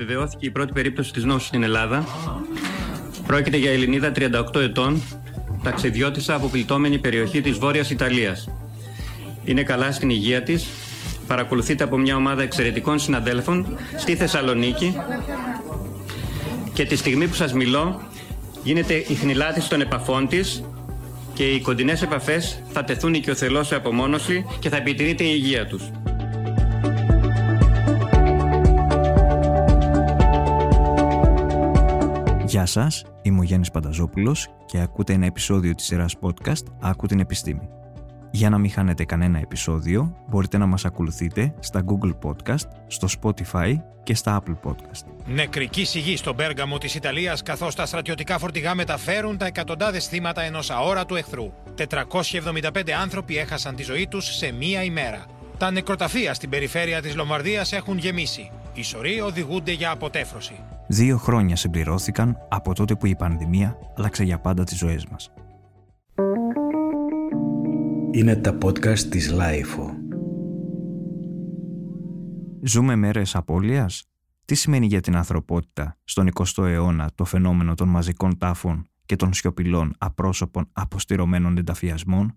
επιβεβαιώθηκε η πρώτη περίπτωση της νόσου στην Ελλάδα. Πρόκειται για Ελληνίδα 38 ετών, ταξιδιώτησα από πληττόμενη περιοχή της Βόρειας Ιταλίας. Είναι καλά στην υγεία της, παρακολουθείται από μια ομάδα εξαιρετικών συναδέλφων στη Θεσσαλονίκη και τη στιγμή που σας μιλώ γίνεται η χνηλάτης των επαφών της και οι κοντινές επαφές θα τεθούν οικειοθελώς σε απομόνωση και θα επιτηρείται η υγεία τους. Γεια σας, είμαι ο Γιάννης Πανταζόπουλος και ακούτε ένα επεισόδιο της σειράς podcast «Άκου την επιστήμη». Για να μην χάνετε κανένα επεισόδιο, μπορείτε να μας ακολουθείτε στα Google Podcast, στο Spotify και στα Apple Podcast. Νεκρική σιγή στον Πέργαμο της Ιταλίας καθώς τα στρατιωτικά φορτηγά μεταφέρουν τα εκατοντάδες θύματα ενός αόρατου εχθρού. 475 άνθρωποι έχασαν τη ζωή τους σε μία ημέρα. Τα νεκροταφεία στην περιφέρεια της Λομβαρδίας έχουν γεμίσει. Οι σωροί οδηγούνται για αποτέφρωση. Δύο χρόνια συμπληρώθηκαν από τότε που η πανδημία άλλαξε για πάντα τις ζωές μας. Είναι τα podcast της LiFO. Ζούμε μέρες απώλειας; Τι σημαίνει για την ανθρωπότητα στον 20ο αιώνα το φαινόμενο των μαζικών τάφων και των σιωπηλών απρόσωπων αποστηρωμένων ενταφιασμών;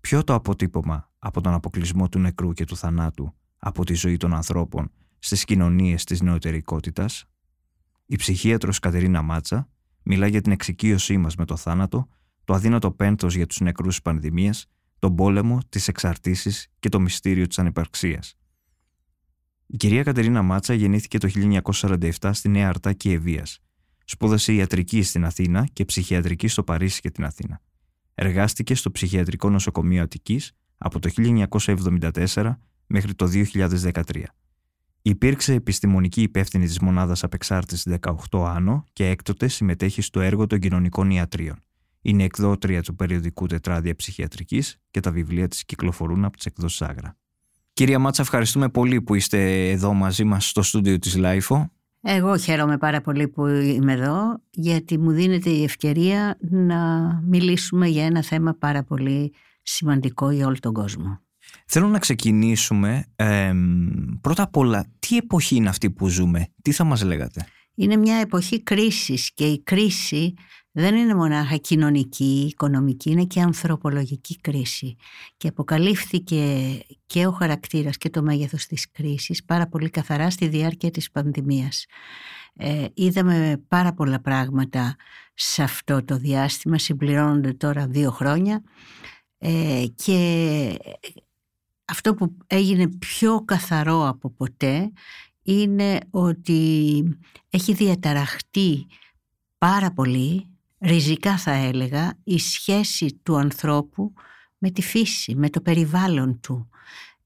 Ποιο το αποτύπωμα από τον αποκλεισμό του νεκρού και του θανάτου από τη ζωή των ανθρώπων στις κοινωνίες της νεωτερικότητας; Η ψυχίατρος Κατερίνα Μάτσα μιλά για την εξοικείωσή μας με το θάνατο, το αδύνατο πένθος για τους νεκρούς πανδημίας, τον πόλεμο, τις εξαρτήσεις και το μυστήριο της ανυπαρξίας. Η κυρία Κατερίνα Μάτσα γεννήθηκε το 1947 στη Νέα Αρτάκη Ευβίας. Σπούδασε ιατρική στην Αθήνα και ψυχιατρική στο Παρίσι και την Αθήνα. Εργάστηκε στο Ψυχιατρικό Νοσοκομείο Αττικής από το 1974 μέχρι το 2013. Υπήρξε επιστημονική υπεύθυνη της μονάδας απεξάρτησης 18 Άνω και έκτοτε συμμετέχει στο έργο των κοινωνικών ιατρείων. Είναι εκδότρια του περιοδικού Τετράδια Ψυχιατρικής και τα βιβλία της κυκλοφορούν από τις εκδόσεις Άγρα. Κυρία Μάτσα, ευχαριστούμε πολύ που είστε εδώ μαζί μας στο στούντιο της LiFO. Εγώ χαίρομαι πάρα πολύ που είμαι εδώ γιατί μου δίνεται η ευκαιρία να μιλήσουμε για ένα θέμα πάρα πολύ σημαντικό για όλο τον κόσμο. Θέλω να ξεκινήσουμε πρώτα απ' όλα τι εποχή είναι αυτή που ζούμε, τι θα μας λέγατε; Είναι μια εποχή κρίσης και η κρίση δεν είναι μονάχα κοινωνική, οικονομική, είναι και ανθρωπολογική κρίση. Και αποκαλύφθηκε και ο χαρακτήρας και το μέγεθος της κρίσης πάρα πολύ καθαρά στη διάρκεια της πανδημίας. Ε, είδαμε πάρα πολλά πράγματα σε αυτό το διάστημα, συμπληρώνονται τώρα δύο χρόνια ε, και αυτό που έγινε πιο καθαρό από ποτέ είναι ότι έχει διαταραχτεί πάρα πολύ ριζικά θα έλεγα, η σχέση του ανθρώπου με τη φύση, με το περιβάλλον του.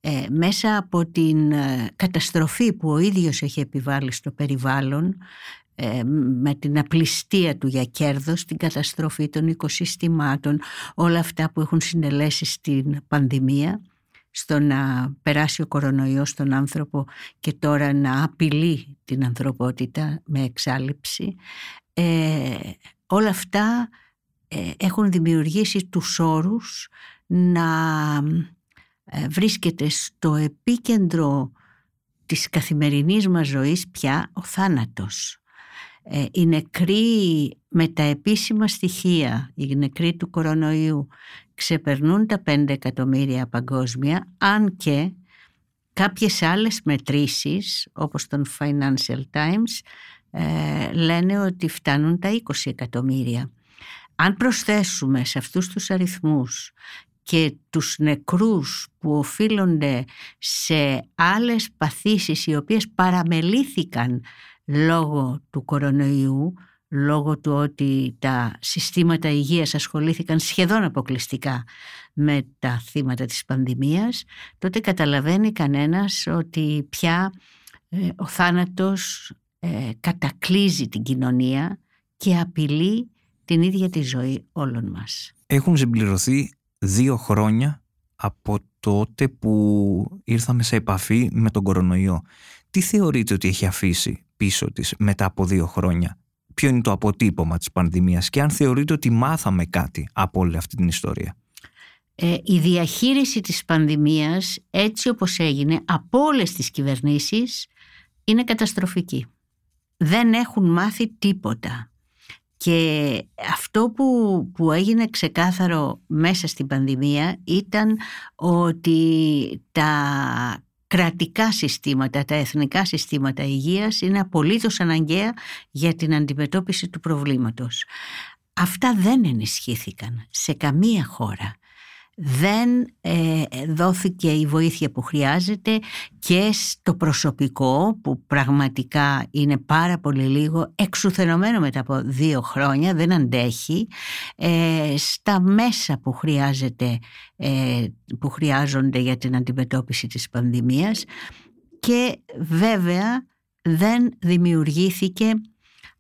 Ε, μέσα από την ε, καταστροφή που ο ίδιος έχει επιβάλει στο περιβάλλον, ε, με την απληστία του για κέρδος, την καταστροφή των οικοσυστημάτων, όλα αυτά που έχουν συνελέσει στην πανδημία, στο να περάσει ο κορονοϊός στον άνθρωπο και τώρα να απειλεί την ανθρωπότητα με εξάλληψη. Ε, όλα αυτά ε, έχουν δημιουργήσει τους όρους να ε, βρίσκεται στο επίκεντρο της καθημερινής μας ζωής πια ο θάνατος. Ε, οι νεκροί με τα επίσημα στοιχεία, οι νεκροί του κορονοϊού ξεπερνούν τα 5 εκατομμύρια παγκόσμια, αν και κάποιες άλλες μετρήσεις, όπως τον Financial Times, ε, λένε ότι φτάνουν τα 20 εκατομμύρια. Αν προσθέσουμε σε αυτούς τους αριθμούς και τους νεκρούς που οφείλονται σε άλλες παθήσεις οι οποίες παραμελήθηκαν λόγω του κορονοϊού, λόγω του ότι τα συστήματα υγείας ασχολήθηκαν σχεδόν αποκλειστικά με τα θύματα της πανδημίας, τότε καταλαβαίνει κανένας ότι πια ε, ο θάνατος ε, κατακλείζει την κοινωνία και απειλεί την ίδια τη ζωή όλων μας. Έχουν συμπληρωθεί δύο χρόνια από τότε που ήρθαμε σε επαφή με τον κορονοϊό. Τι θεωρείτε ότι έχει αφήσει πίσω της μετά από δύο χρόνια. Ποιο είναι το αποτύπωμα της πανδημίας και αν θεωρείτε ότι μάθαμε κάτι από όλη αυτή την ιστορία; Ε, η διαχείριση της πανδημίας έτσι όπως έγινε από όλες τις κυβερνήσεις είναι καταστροφική. δεν έχουν μάθει τίποτα. Και αυτό που, που έγινε ξεκάθαρο μέσα στην πανδημία ήταν ότι τα κρατικά συστήματα, τα εθνικά συστήματα υγείας είναι απολύτως αναγκαία για την αντιμετώπιση του προβλήματος. Αυτά δεν ενισχύθηκαν σε καμία χώρα δεν ε, δόθηκε η βοήθεια που χρειάζεται και στο προσωπικό που πραγματικά είναι πάρα πολύ λίγο εξουθενωμένο μετά από δύο χρόνια δεν αντέχει ε, στα μέσα που χρειάζεται ε, που χρειάζονται για την αντιμετώπιση της πανδημίας. Και βέβαια δεν δημιουργήθηκε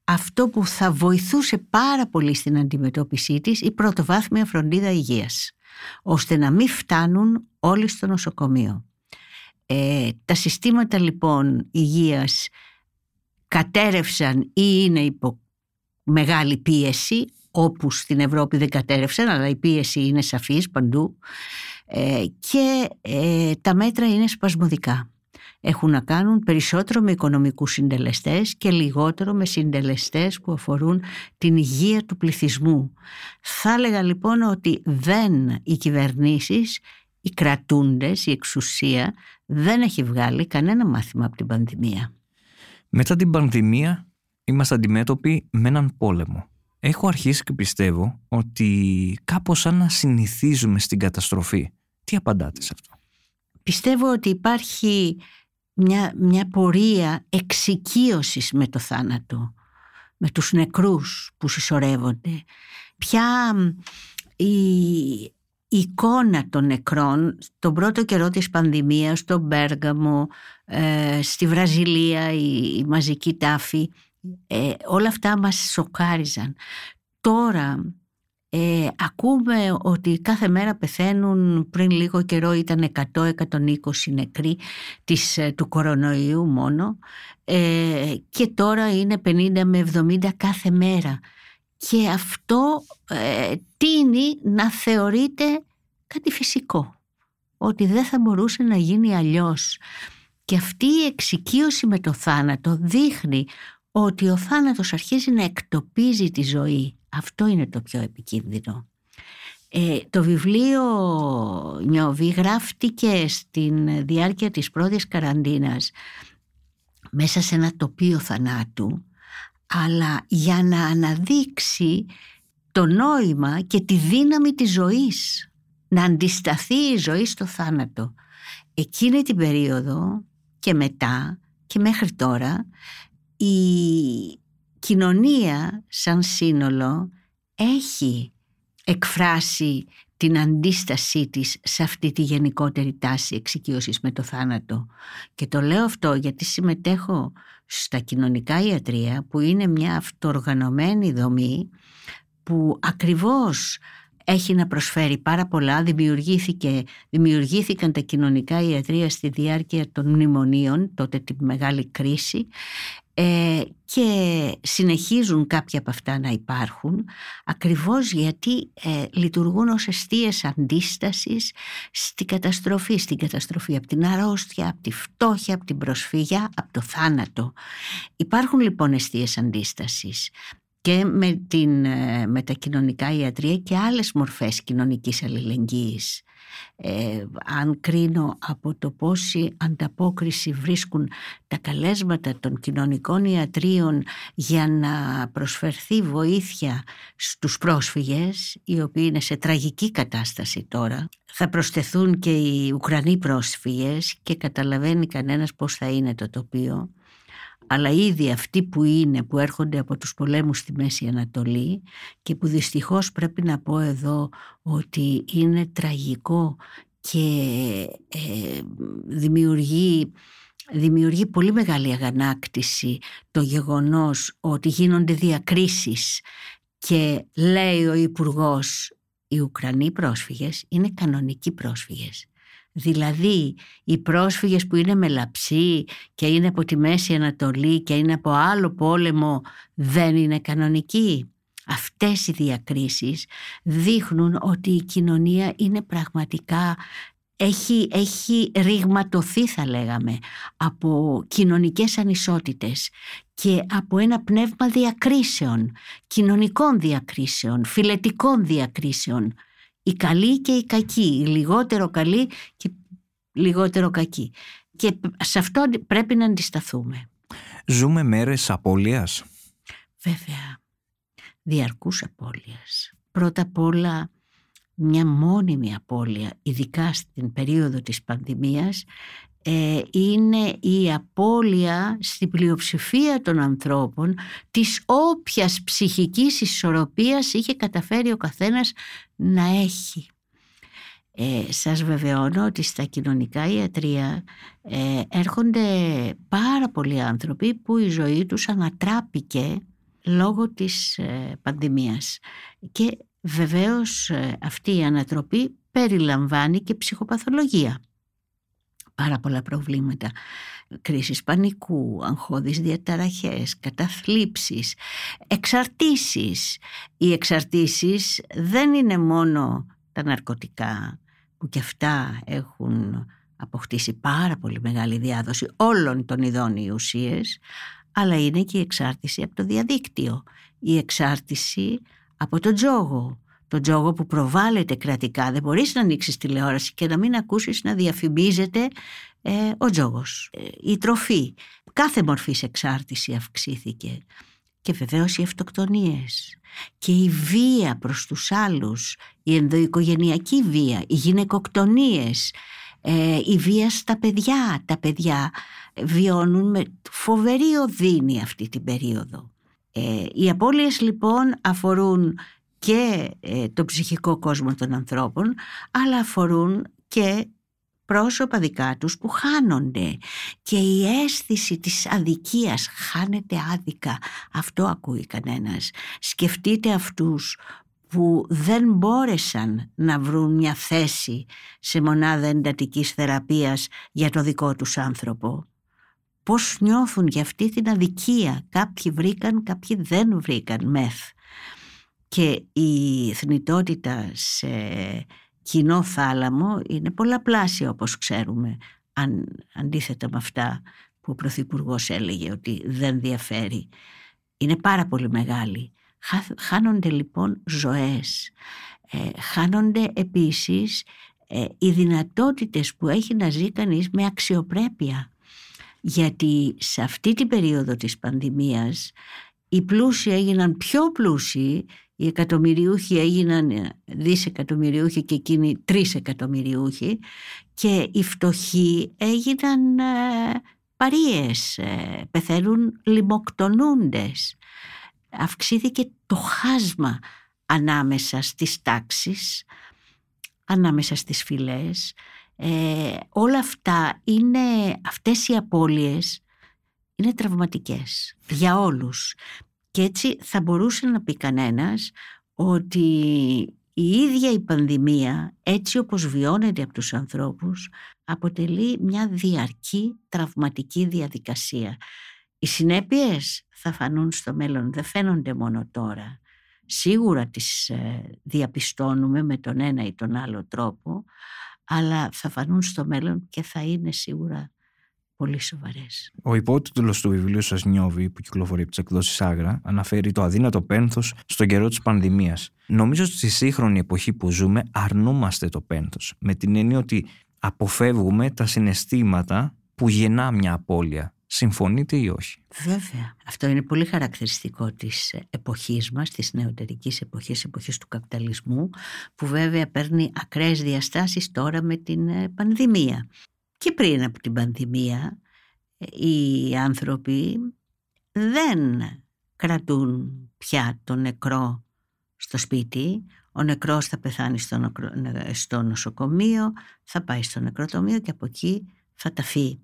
αυτό που θα βοηθούσε πάρα πολύ στην αντιμετώπιση της η πρωτοβάθμια φροντίδα υγείας ώστε να μην φτάνουν όλοι στο νοσοκομείο. Ε, τα συστήματα λοιπόν υγείας κατέρευσαν ή είναι υπό μεγάλη πίεση όπου στην Ευρώπη δεν κατέρευσαν αλλά η πίεση είναι σαφής παντού ε, και ε, τα μέτρα είναι σπασμωδικά έχουν να κάνουν περισσότερο με οικονομικούς συντελεστές και λιγότερο με συντελεστές που αφορούν την υγεία του πληθυσμού. Θα έλεγα λοιπόν ότι δεν οι κυβερνήσεις, οι κρατούντες, η εξουσία δεν έχει βγάλει κανένα μάθημα από την πανδημία. Μετά την πανδημία είμαστε αντιμέτωποι με έναν πόλεμο. Έχω αρχίσει και πιστεύω ότι κάπως σαν να συνηθίζουμε στην καταστροφή. Τι απαντάτε σε αυτό; Πιστεύω ότι υπάρχει μια, μια πορεία εξοικείωσης με το θάνατο, με τους νεκρούς που συσσωρεύονται. Πια η, εικόνα των νεκρών τον πρώτο καιρό της πανδημίας, στο Μπέργαμο, ε, στη Βραζιλία, η, μαζική τάφη, ε, όλα αυτά μας σοκάριζαν. Τώρα ε, ακούμε ότι κάθε μέρα πεθαίνουν, πριν λίγο καιρό ήταν 100-120 νεκροί της, ε, του κορονοϊού μόνο ε, και τώρα είναι 50 με 70 κάθε μέρα. Και αυτό ε, τίνει να θεωρείται κάτι φυσικό, ότι δεν θα μπορούσε να γίνει αλλιώς. Και αυτή η εξοικείωση με το θάνατο δείχνει ότι ο θάνατος αρχίζει να εκτοπίζει τη ζωή αυτό είναι το πιο επικίνδυνο. Ε, το βιβλίο Νιώβη γράφτηκε στην διάρκεια της πρώτης καραντίνας μέσα σε ένα τοπίο θανάτου αλλά για να αναδείξει το νόημα και τη δύναμη της ζωής να αντισταθεί η ζωή στο θάνατο. Εκείνη την περίοδο και μετά και μέχρι τώρα η κοινωνία σαν σύνολο έχει εκφράσει την αντίστασή της σε αυτή τη γενικότερη τάση εξοικείωσης με το θάνατο. Και το λέω αυτό γιατί συμμετέχω στα κοινωνικά ιατρία που είναι μια αυτοοργανωμένη δομή που ακριβώς έχει να προσφέρει πάρα πολλά. Δημιουργήθηκε, δημιουργήθηκαν τα κοινωνικά ιατρία στη διάρκεια των μνημονίων, τότε τη μεγάλη κρίση. Ε, και συνεχίζουν κάποια από αυτά να υπάρχουν ακριβώς γιατί ε, λειτουργούν ως αιστείες αντίστασης στην καταστροφή, στην καταστροφή από την αρρώστια, από τη φτώχεια, από την προσφυγιά, από το θάνατο. Υπάρχουν λοιπόν αιστείες αντίστασης και με, την, ε, με τα κοινωνικά ιατρία και άλλες μορφές κοινωνικής αλληλεγγύης. Ε, αν κρίνω από το πόση ανταπόκριση βρίσκουν τα καλέσματα των κοινωνικών ιατρίων για να προσφερθεί βοήθεια στους πρόσφυγες οι οποίοι είναι σε τραγική κατάσταση τώρα θα προσθεθούν και οι Ουκρανοί πρόσφυγες και καταλαβαίνει κανένας πώς θα είναι το τοπίο αλλά ήδη αυτοί που είναι, που έρχονται από τους πολέμους στη Μέση Ανατολή και που δυστυχώς πρέπει να πω εδώ ότι είναι τραγικό και ε, δημιουργεί δημιουργεί πολύ μεγάλη αγανάκτηση το γεγονός ότι γίνονται διακρίσεις και λέει ο Υπουργός οι Ουκρανοί πρόσφυγες είναι κανονικοί πρόσφυγες. Δηλαδή οι πρόσφυγες που είναι μελαψοί και είναι από τη Μέση Ανατολή και είναι από άλλο πόλεμο δεν είναι κανονικοί; Αυτές οι διακρίσεις δείχνουν ότι η κοινωνία είναι πραγματικά έχει, έχει ρηγματωθεί θα λέγαμε από κοινωνικές ανισότητες και από ένα πνεύμα διακρίσεων, κοινωνικών διακρίσεων, φιλετικών διακρίσεων. Η καλή και η κακή, η λιγότερο καλή και λιγότερο κακή. Και σε αυτό πρέπει να αντισταθούμε. Ζούμε μέρες απώλειας; Βέβαια, διαρκούς απώλειας. Πρώτα απ' όλα μια μόνιμη απώλεια, ειδικά στην περίοδο της πανδημίας, ε, είναι η απώλεια στην πλειοψηφία των ανθρώπων της όποιας ψυχικής ισορροπίας είχε καταφέρει ο καθένας να έχει. Ε, σας βεβαιώνω ότι στα κοινωνικά ιατρία ε, έρχονται πάρα πολλοί άνθρωποι που η ζωή τους ανατράπηκε λόγω της ε, πανδημίας και βεβαίως ε, αυτή η ανατροπή περιλαμβάνει και ψυχοπαθολογία πάρα πολλά προβλήματα κρίσεις πανικού, αγχώδεις διαταραχές, καταθλίψεις, εξαρτήσεις. Οι εξαρτήσεις δεν είναι μόνο τα ναρκωτικά που και αυτά έχουν αποκτήσει πάρα πολύ μεγάλη διάδοση όλων των ειδών οι ουσίες, αλλά είναι και η εξάρτηση από το διαδίκτυο, η εξάρτηση από τον τζόγο, το τζόγο που προβάλλεται κρατικά. Δεν μπορείς να ανοίξεις τηλεόραση και να μην ακούσεις να διαφημίζεται ε, ο τζόγος. Ε, η τροφή. Κάθε μορφής εξάρτηση αυξήθηκε. Και βεβαίως οι αυτοκτονίες και η βία προς τους άλλους, η ενδοοικογενειακή βία, οι γυναικοκτονίες, ε, η βία στα παιδιά. Τα παιδιά βιώνουν με φοβερή οδύνη αυτή την περίοδο. Ε, οι απώλειες λοιπόν αφορούν και ε, το ψυχικό κόσμο των ανθρώπων αλλά αφορούν και πρόσωπα δικά τους που χάνονται. Και η αίσθηση της αδικίας χάνεται άδικα. Αυτό ακούει κανένας. Σκεφτείτε αυτούς που δεν μπόρεσαν να βρουν μια θέση σε μονάδα εντατικής θεραπείας για το δικό τους άνθρωπο. Πώς νιώθουν για αυτή την αδικία; Κάποιοι βρήκαν, κάποιοι δεν βρήκαν μεθ και η θνητότητα σε κοινό θάλαμο είναι πολλαπλάσια όπως ξέρουμε αν, αντίθετα με αυτά που ο Πρωθυπουργός έλεγε ότι δεν διαφέρει. Είναι πάρα πολύ μεγάλη. Χάνονται λοιπόν ζωές. Ε, χάνονται επίσης ε, οι δυνατότητες που έχει να ζει κανείς με αξιοπρέπεια. Γιατί σε αυτή την περίοδο της πανδημίας οι πλούσιοι έγιναν πιο πλούσιοι οι εκατομμυριούχοι έγιναν δισεκατομμυριούχοι και εκείνοι τρεις εκατομμυριούχοι και οι φτωχοί έγιναν ε, παρείες, ε, πεθαίνουν λιμοκτονούντες. Αυξήθηκε το χάσμα ανάμεσα στις τάξεις, ανάμεσα στις φυλές. Ε, όλα αυτά είναι, αυτές οι απώλειες είναι τραυματικές για όλους. Και έτσι θα μπορούσε να πει κανένας ότι η ίδια η πανδημία, έτσι όπως βιώνεται από τους ανθρώπους, αποτελεί μια διαρκή τραυματική διαδικασία. Οι συνέπειες θα φανούν στο μέλλον, δεν φαίνονται μόνο τώρα. Σίγουρα τις ε, διαπιστώνουμε με τον ένα ή τον άλλο τρόπο, αλλά θα φανούν στο μέλλον και θα είναι σίγουρα πολύ σοβαρές. Ο υπότιτλος του βιβλίου σας Νιώβη, που κυκλοφορεί από τις εκδόσεις Άγρα, αναφέρει το αδύνατο πένθος στον καιρό της πανδημίας. Νομίζω ότι στη σύγχρονη εποχή που ζούμε αρνούμαστε το πένθος. Με την έννοια ότι αποφεύγουμε τα συναισθήματα που γεννά μια απώλεια. Συμφωνείτε ή όχι; Βέβαια. Αυτό είναι πολύ χαρακτηριστικό της εποχής μας, της νεωτερικής εποχής, εποχής του καπιταλισμού, που βέβαια παίρνει ακραίες διαστάσεις τώρα με την ε, πανδημία και πριν από την πανδημία οι άνθρωποι δεν κρατούν πια τον νεκρό στο σπίτι. Ο νεκρός θα πεθάνει στο, στο νοσοκομείο, θα πάει στο νεκροτομείο και από εκεί θα ταφεί.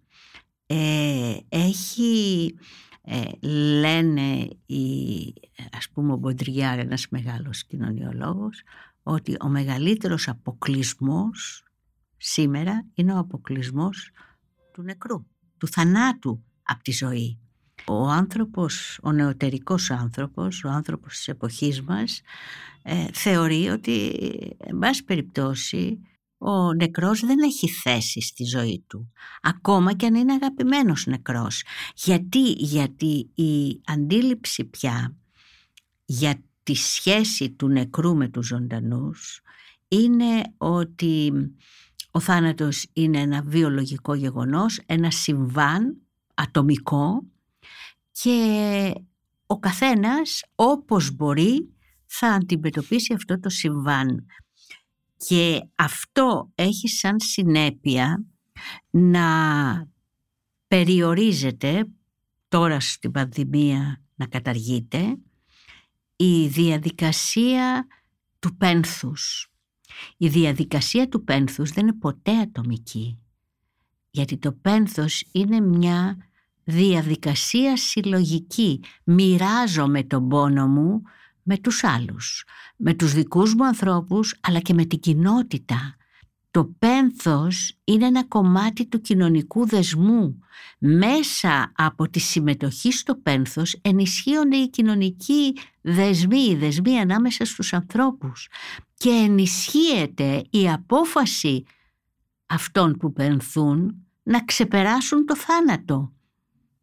Ε, έχει, ε, λένε οι, ας πούμε ο Μποντριάρ, ένας μεγάλος κοινωνιολόγος, ότι ο μεγαλύτερος αποκλεισμός σήμερα είναι ο αποκλεισμός του νεκρού, του θανάτου από τη ζωή. Ο άνθρωπος, ο νεωτερικός άνθρωπος, ο άνθρωπος της εποχής μας ε, θεωρεί ότι, εν πάση περιπτώσει, ο νεκρός δεν έχει θέση στη ζωή του. Ακόμα και αν είναι αγαπημένος νεκρός. Γιατί, γιατί η αντίληψη πια για τη σχέση του νεκρού με τους ζωντανούς είναι ότι ο θάνατος είναι ένα βιολογικό γεγονός, ένα συμβάν ατομικό και ο καθένας όπως μπορεί θα αντιμετωπίσει αυτό το συμβάν. Και αυτό έχει σαν συνέπεια να περιορίζεται τώρα στην πανδημία να καταργείται η διαδικασία του πένθους. Η διαδικασία του πένθους δεν είναι ποτέ ατομική. Γιατί το πένθος είναι μια διαδικασία συλλογική. Μοιράζομαι τον πόνο μου με τους άλλους, με τους δικούς μου ανθρώπους αλλά και με την κοινότητα. Το πένθος είναι ένα κομμάτι του κοινωνικού δεσμού. Μέσα από τη συμμετοχή στο πένθος ενισχύονται οι κοινωνικοί δεσμοί, οι δεσμοί ανάμεσα στους ανθρώπους και ενισχύεται η απόφαση αυτών που πενθούν να ξεπεράσουν το θάνατο.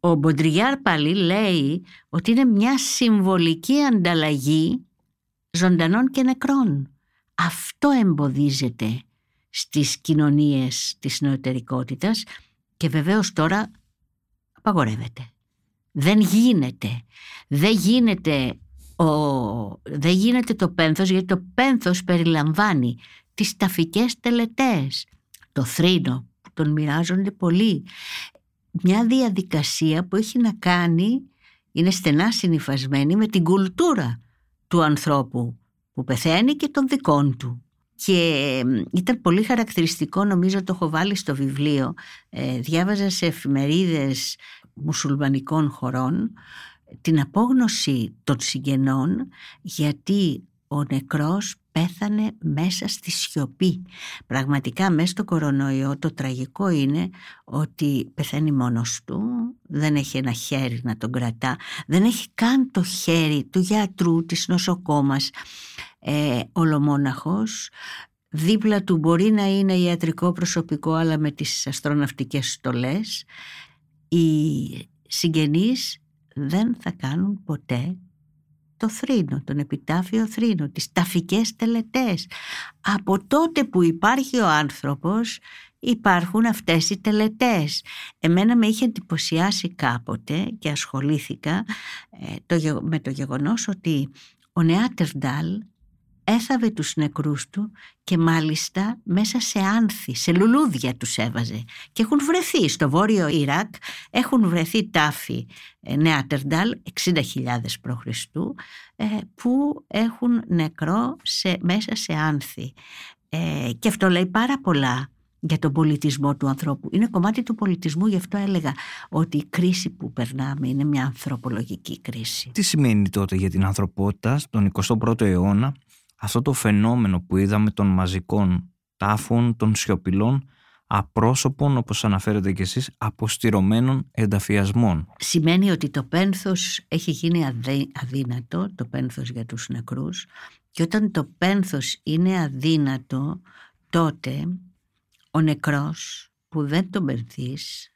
Ο Μποντριγιάρ πάλι λέει ότι είναι μια συμβολική ανταλλαγή ζωντανών και νεκρών. Αυτό εμποδίζεται στις κοινωνίες της νοητερικότητας και βεβαίως τώρα απαγορεύεται. Δεν γίνεται. Δεν γίνεται, ο, δεν γίνεται το πένθος γιατί το πένθος περιλαμβάνει τις ταφικές τελετές, το θρήνο που τον μοιράζονται πολύ. Μια διαδικασία που έχει να κάνει, είναι στενά συνειφασμένη με την κουλτούρα του ανθρώπου που πεθαίνει και των δικών του. Και ήταν πολύ χαρακτηριστικό, νομίζω το έχω βάλει στο βιβλίο, ε, διάβαζα σε εφημερίδες μουσουλμανικών χωρών την απόγνωση των συγγενών γιατί ο νεκρός πέθανε μέσα στη σιωπή. Πραγματικά μέσα στο κορονοϊό το τραγικό είναι ότι πεθαίνει μόνος του, δεν έχει ένα χέρι να τον κρατά, δεν έχει καν το χέρι του γιατρού, της νοσοκόμας, ε, ολομόναχος. Δίπλα του μπορεί να είναι ιατρικό προσωπικό αλλά με τις αστροναυτικές στολές. Οι συγγενείς δεν θα κάνουν ποτέ το θρήνο, τον επιτάφιο θρήνο, τις ταφικές τελετές. Από τότε που υπάρχει ο άνθρωπος υπάρχουν αυτές οι τελετές. Εμένα με είχε εντυπωσιάσει κάποτε και ασχολήθηκα ε, με το γεγονός ότι ο Νεάτερνταλ έθαβε τους νεκρούς του και μάλιστα μέσα σε άνθη, σε λουλούδια τους έβαζε. Και έχουν βρεθεί στο βόρειο Ιράκ, έχουν βρεθεί τάφοι ε, Νεάτερνταλ, 60.000 π.Χ. Ε, που έχουν νεκρό σε, μέσα σε άνθη. Ε, και αυτό λέει πάρα πολλά για τον πολιτισμό του ανθρώπου. Είναι κομμάτι του πολιτισμού, γι' αυτό έλεγα ότι η κρίση που περνάμε είναι μια ανθρωπολογική κρίση. Τι σημαίνει τότε για την ανθρωπότητα στον 21ο αιώνα; Αυτό το φαινόμενο που είδαμε των μαζικών τάφων, των σιωπηλών, απρόσωπων, όπως αναφέρετε κι εσείς, αποστηρωμένων ενταφιασμών. Σημαίνει ότι το πένθος έχει γίνει αδύνατο, το πένθος για τους νεκρούς, και όταν το πένθος είναι αδύνατο, τότε ο νεκρός που δεν τον πενθείς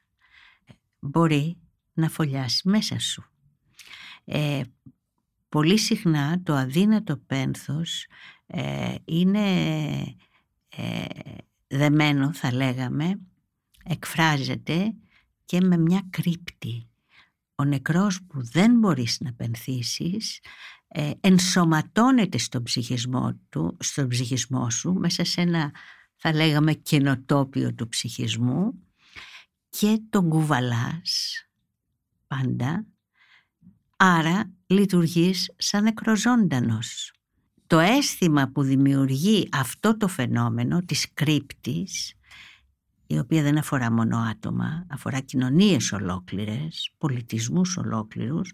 μπορεί να φωλιάσει μέσα σου. Ε, πολύ συχνά το αδύνατο πένθος ε, είναι ε, δεμένο θα λέγαμε, εκφράζεται και με μια κρύπτη. Ο νεκρός που δεν μπορείς να πενθήσεις ε, ενσωματώνεται στον ψυχισμό, του, στον ψυχισμό σου μέσα σε ένα θα λέγαμε καινοτόπιο του ψυχισμού και τον κουβαλάς πάντα άρα λειτουργείς σαν νεκροζώντανος. Το αίσθημα που δημιουργεί αυτό το φαινόμενο της κρύπτης, η οποία δεν αφορά μόνο άτομα, αφορά κοινωνίες ολόκληρες, πολιτισμούς ολόκληρους,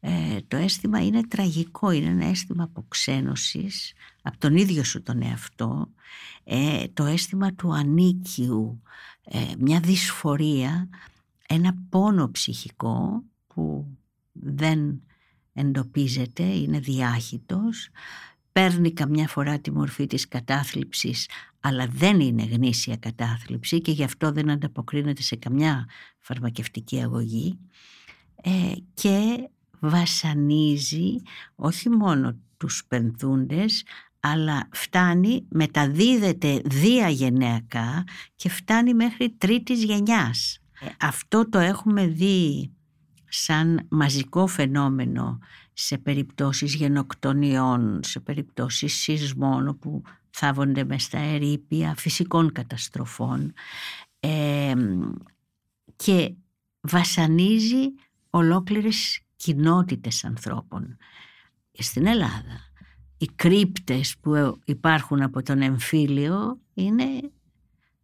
ε, το αίσθημα είναι τραγικό, είναι ένα αίσθημα αποξένωσης από τον ίδιο σου τον εαυτό, ε, το αίσθημα του ανίκιου, ε, μια δυσφορία, ένα πόνο ψυχικό που δεν εντοπίζεται, είναι διάχυτος παίρνει καμιά φορά τη μορφή της κατάθλιψης αλλά δεν είναι γνήσια κατάθλιψη και γι' αυτό δεν ανταποκρίνεται σε καμιά φαρμακευτική αγωγή ε, και βασανίζει όχι μόνο τους πενθούντες αλλά φτάνει, μεταδίδεται διαγενειακά και φτάνει μέχρι τρίτης γενιάς. Ε, αυτό το έχουμε δει σαν μαζικό φαινόμενο σε περιπτώσεις γενοκτονιών, σε περιπτώσεις σεισμών όπου θάβονται μες στα ερήπια φυσικών καταστροφών ε, και βασανίζει ολόκληρες κοινότητες ανθρώπων. Στην Ελλάδα οι κρύπτες που υπάρχουν από τον εμφύλιο είναι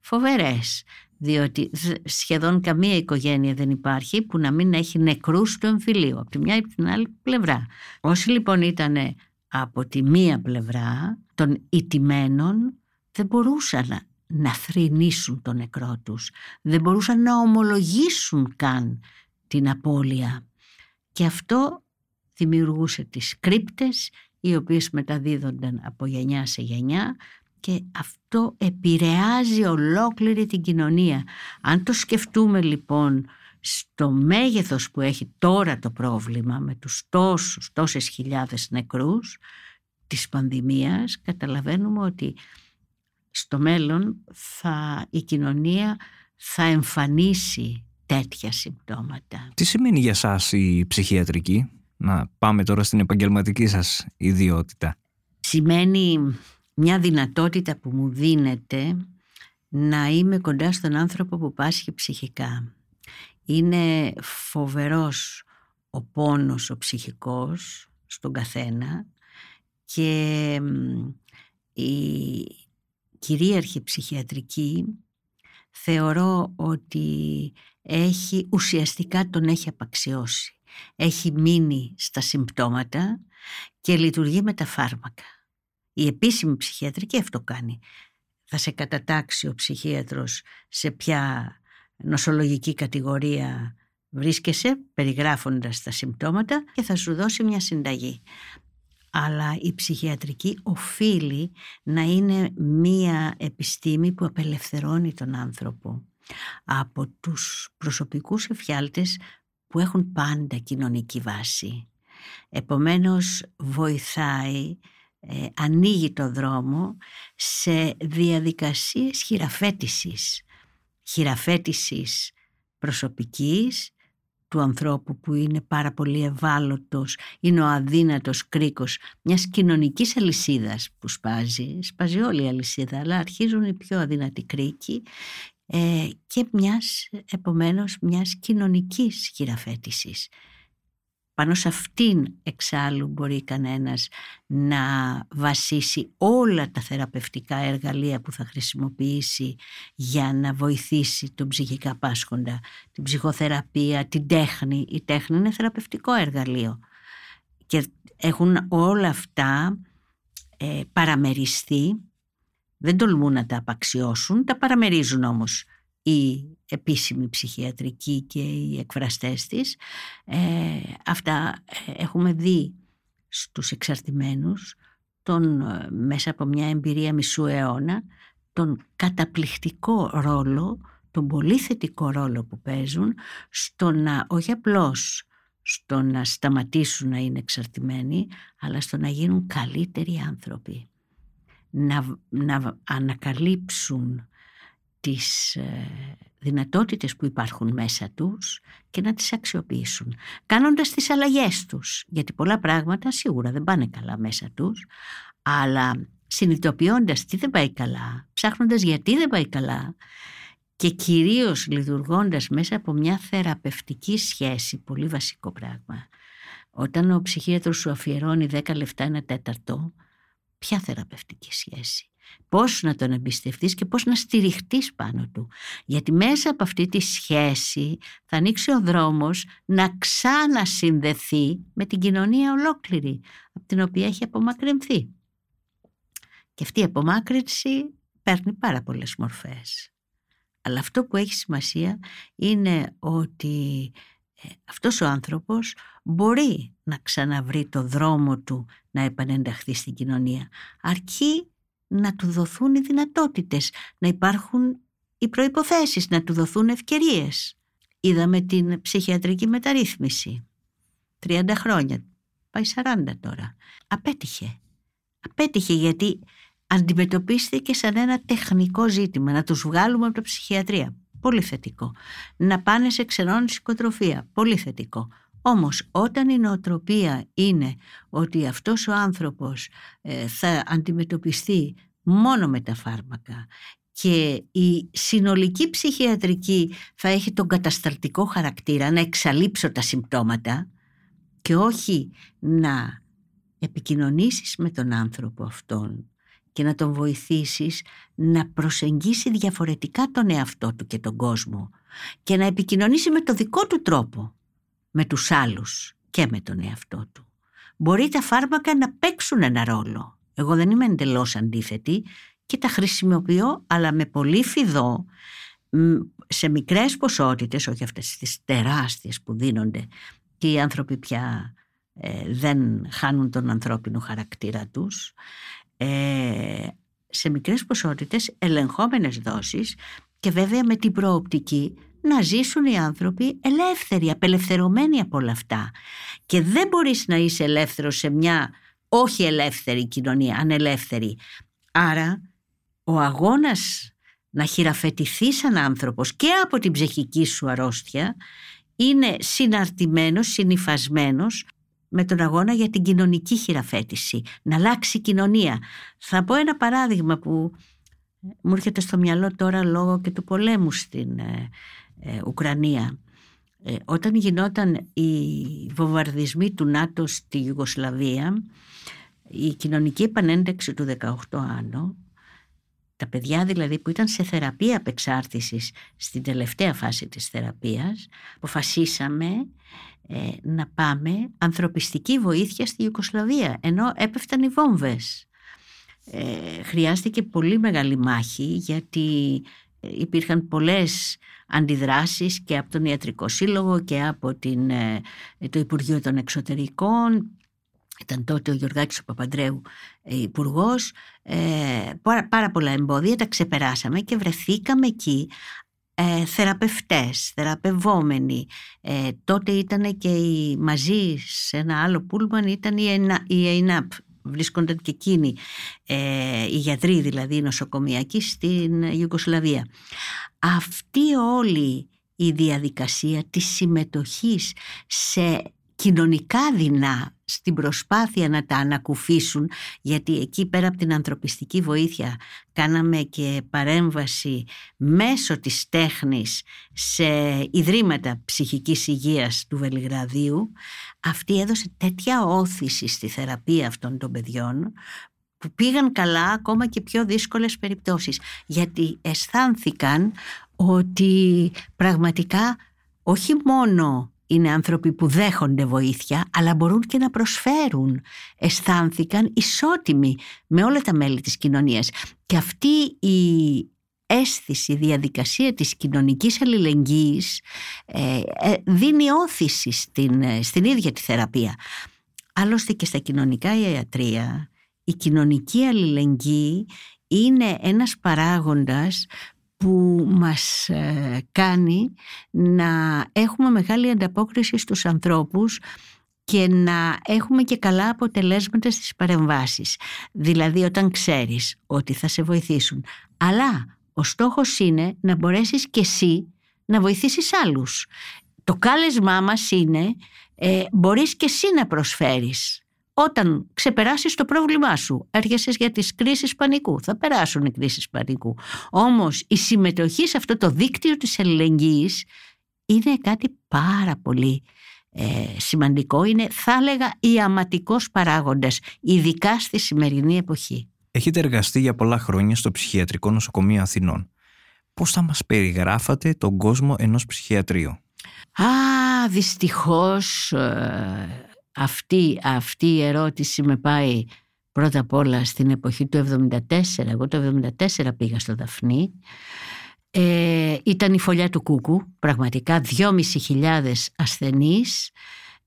φοβερές διότι σχεδόν καμία οικογένεια δεν υπάρχει που να μην έχει νεκρούς στο εμφυλίο από τη μια ή την άλλη πλευρά. Όσοι λοιπόν ήταν από τη μία πλευρά των ιτημένων δεν μπορούσαν να, να θρηνήσουν τον νεκρό τους, δεν μπορούσαν να ομολογήσουν καν την απώλεια και αυτό δημιουργούσε τις κρύπτες οι οποίες μεταδίδονταν από γενιά σε γενιά και αυτό επηρεάζει ολόκληρη την κοινωνία. Αν το σκεφτούμε λοιπόν στο μέγεθος που έχει τώρα το πρόβλημα με τους τόσους, τόσες χιλιάδες νεκρούς της πανδημίας καταλαβαίνουμε ότι στο μέλλον θα, η κοινωνία θα εμφανίσει τέτοια συμπτώματα. Τι σημαίνει για σας η ψυχιατρική; Να πάμε τώρα στην επαγγελματική σας ιδιότητα. Σημαίνει μια δυνατότητα που μου δίνεται να είμαι κοντά στον άνθρωπο που πάσχει ψυχικά. Είναι φοβερός ο πόνος ο ψυχικός στον καθένα και η κυρίαρχη ψυχιατρική θεωρώ ότι έχει ουσιαστικά τον έχει απαξιώσει. Έχει μείνει στα συμπτώματα και λειτουργεί με τα φάρμακα. Η επίσημη ψυχιατρική αυτό κάνει. Θα σε κατατάξει ο ψυχίατρος σε ποια νοσολογική κατηγορία βρίσκεσαι περιγράφοντας τα συμπτώματα και θα σου δώσει μια συνταγή. Αλλά η ψυχιατρική οφείλει να είναι μία επιστήμη που απελευθερώνει τον άνθρωπο από τους προσωπικούς εφιάλτες που έχουν πάντα κοινωνική βάση. Επομένως βοηθάει ε, ανοίγει το δρόμο σε διαδικασίες χειραφέτησης. Χειραφέτησης προσωπικής, του ανθρώπου που είναι πάρα πολύ ευάλωτος, είναι ο αδύνατος κρίκος μιας κοινωνικής αλυσίδας που σπάζει. Σπάζει όλη η αλυσίδα, αλλά αρχίζουν οι πιο αδύνατοι κρίκοι ε, και μιας, επομένως, μιας κοινωνικής χειραφέτησης. Πάνω σε αυτήν εξάλλου μπορεί κανένας να βασίσει όλα τα θεραπευτικά εργαλεία που θα χρησιμοποιήσει για να βοηθήσει τον ψυχικά πάσχοντα. Την ψυχοθεραπεία, την τέχνη. Η τέχνη είναι θεραπευτικό εργαλείο. Και έχουν όλα αυτά ε, παραμεριστεί. Δεν τολμούν να τα απαξιώσουν, τα παραμερίζουν όμως η επίσημη ψυχιατρική και οι εκφραστές της. Ε, αυτά ε, έχουμε δει στους εξαρτημένους τον, ε, μέσα από μια εμπειρία μισού αιώνα τον καταπληκτικό ρόλο, τον πολύ θετικό ρόλο που παίζουν στο να όχι απλώς στο να σταματήσουν να είναι εξαρτημένοι αλλά στο να γίνουν καλύτεροι άνθρωποι να, να ανακαλύψουν τις ε, δυνατότητες που υπάρχουν μέσα τους και να τις αξιοποιήσουν. Κάνοντας τις αλλαγές τους, γιατί πολλά πράγματα σίγουρα δεν πάνε καλά μέσα τους, αλλά συνειδητοποιώντας τι δεν πάει καλά, ψάχνοντας γιατί δεν πάει καλά και κυρίως λειτουργώντας μέσα από μια θεραπευτική σχέση, πολύ βασικό πράγμα. Όταν ο ψυχίατρος σου αφιερώνει 10 λεπτά ένα τέταρτο, ποια θεραπευτική σχέση; Πώς να τον εμπιστευτείς και πώς να στηριχτείς πάνω του. Γιατί μέσα από αυτή τη σχέση θα ανοίξει ο δρόμος να ξανασυνδεθεί με την κοινωνία ολόκληρη από την οποία έχει απομακρυνθεί. Και αυτή η απομάκρυνση παίρνει πάρα πολλές μορφές. Αλλά αυτό που έχει σημασία είναι ότι ε, αυτός ο άνθρωπος μπορεί να ξαναβρει το δρόμο του να επανενταχθεί στην κοινωνία αρκεί να του δοθούν οι δυνατότητες, να υπάρχουν οι προϋποθέσεις, να του δοθούν ευκαιρίες. Είδαμε την ψυχιατρική μεταρρύθμιση. 30 χρόνια, πάει 40 τώρα. Απέτυχε. Απέτυχε γιατί αντιμετωπίστηκε σαν ένα τεχνικό ζήτημα, να τους βγάλουμε από το ψυχιατρία. Πολύ θετικό. Να πάνε σε ξενών οικοτροφία. Πολύ θετικό. Όμως όταν η νοοτροπία είναι ότι αυτός ο άνθρωπος ε, θα αντιμετωπιστεί μόνο με τα φάρμακα και η συνολική ψυχιατρική θα έχει τον κατασταλτικό χαρακτήρα να εξαλείψω τα συμπτώματα και όχι να επικοινωνήσεις με τον άνθρωπο αυτόν και να τον βοηθήσεις να προσεγγίσει διαφορετικά τον εαυτό του και τον κόσμο και να επικοινωνήσει με το δικό του τρόπο με τους άλλους και με τον εαυτό του. Μπορεί τα φάρμακα να παίξουν ένα ρόλο. Εγώ δεν είμαι εντελώς αντίθετη και τα χρησιμοποιώ αλλά με πολύ φιδό σε μικρές ποσότητες, όχι αυτές τις τεράστιες που δίνονται και οι άνθρωποι πια ε, δεν χάνουν τον ανθρώπινο χαρακτήρα τους ε, σε μικρές ποσότητες, ελεγχόμενες δόσεις και βέβαια με την προοπτική να ζήσουν οι άνθρωποι ελεύθεροι, απελευθερωμένοι από όλα αυτά. Και δεν μπορείς να είσαι ελεύθερος σε μια όχι ελεύθερη κοινωνία, ανελεύθερη. Άρα ο αγώνας να χειραφετηθεί σαν άνθρωπος και από την ψυχική σου αρρώστια είναι συναρτημένος, συνυφασμένος με τον αγώνα για την κοινωνική χειραφέτηση, να αλλάξει η κοινωνία. Θα πω ένα παράδειγμα που μου έρχεται στο μυαλό τώρα λόγω και του πολέμου στην ε, ε, Ουκρανία. Ε, όταν γινόταν οι βομβαρδισμοί του ΝΑΤΟ στη Ιουγκοσλαβία, η κοινωνική επανένταξη του 18 άνω, τα παιδιά δηλαδή που ήταν σε θεραπεία απεξάρτησης στην τελευταία φάση της θεραπείας, αποφασίσαμε ε, να πάμε ανθρωπιστική βοήθεια στη Ιουκοσλαβία, ενώ έπεφταν οι βόμβες. Ε, χρειάστηκε πολύ μεγάλη μάχη γιατί υπήρχαν πολλές αντιδράσεις και από τον Ιατρικό Σύλλογο και από την, ε, το Υπουργείο των Εξωτερικών ήταν τότε ο Γιωργάκης ο Παπαντρέου ε, υπουργός. Ε, πάρα, πολλά εμπόδια τα ξεπεράσαμε και βρεθήκαμε εκεί ε, θεραπευτές, θεραπευόμενοι. Ε, τότε ήταν και οι, μαζί σε ένα άλλο πούλμαν ήταν η ΕΙΝΑΠ, βρίσκονταν και εκείνοι ε, οι γιατροί δηλαδή οι νοσοκομιακοί στην Ιουγκοσλαβία. Αυτή όλη η διαδικασία της συμμετοχής σε κοινωνικά δεινά στην προσπάθεια να τα ανακουφίσουν γιατί εκεί πέρα από την ανθρωπιστική βοήθεια κάναμε και παρέμβαση μέσω της τέχνης σε ιδρύματα ψυχικής υγείας του Βελιγραδίου. Αυτή έδωσε τέτοια όθηση στη θεραπεία αυτών των παιδιών που πήγαν καλά ακόμα και πιο δύσκολες περιπτώσεις γιατί αισθάνθηκαν ότι πραγματικά όχι μόνο είναι άνθρωποι που δέχονται βοήθεια αλλά μπορούν και να προσφέρουν. Αισθάνθηκαν ισότιμοι με όλα τα μέλη της κοινωνίας. Και αυτή η αίσθηση, η διαδικασία της κοινωνικής αλληλεγγύης ε, ε, δίνει όθηση στην, ε, στην ίδια τη θεραπεία. Άλλωστε και στα κοινωνικά ιατρία η κοινωνική αλληλεγγύη είναι ένας παράγοντας που μας ε, κάνει να έχουμε μεγάλη ανταπόκριση στους ανθρώπους και να έχουμε και καλά αποτελέσματα στις παρεμβάσεις. Δηλαδή όταν ξέρεις ότι θα σε βοηθήσουν. Αλλά ο στόχος είναι να μπορέσεις και εσύ να βοηθήσεις άλλους. Το κάλεσμά μας είναι ε, μπορείς και εσύ να προσφέρεις όταν ξεπεράσεις το πρόβλημά σου, έρχεσαι για τις κρίσεις πανικού, θα περάσουν οι κρίσεις πανικού. Όμως η συμμετοχή σε αυτό το δίκτυο της αλληλεγγύης είναι κάτι πάρα πολύ ε, σημαντικό. Είναι θα έλεγα ιαματικός παράγοντας, ειδικά στη σημερινή εποχή. Έχετε εργαστεί για πολλά χρόνια στο Ψυχιατρικό Νοσοκομείο Αθηνών. Πώς θα μας περιγράφατε τον κόσμο ενός ψυχιατρίου; Α, δυστυχώς ε, αυτή, αυτή η ερώτηση με πάει πρώτα απ' όλα στην εποχή του 74. Εγώ το 74 πήγα στο Δαφνί. Ε, ήταν η φωλιά του Κούκου, πραγματικά 2.500 ασθενείς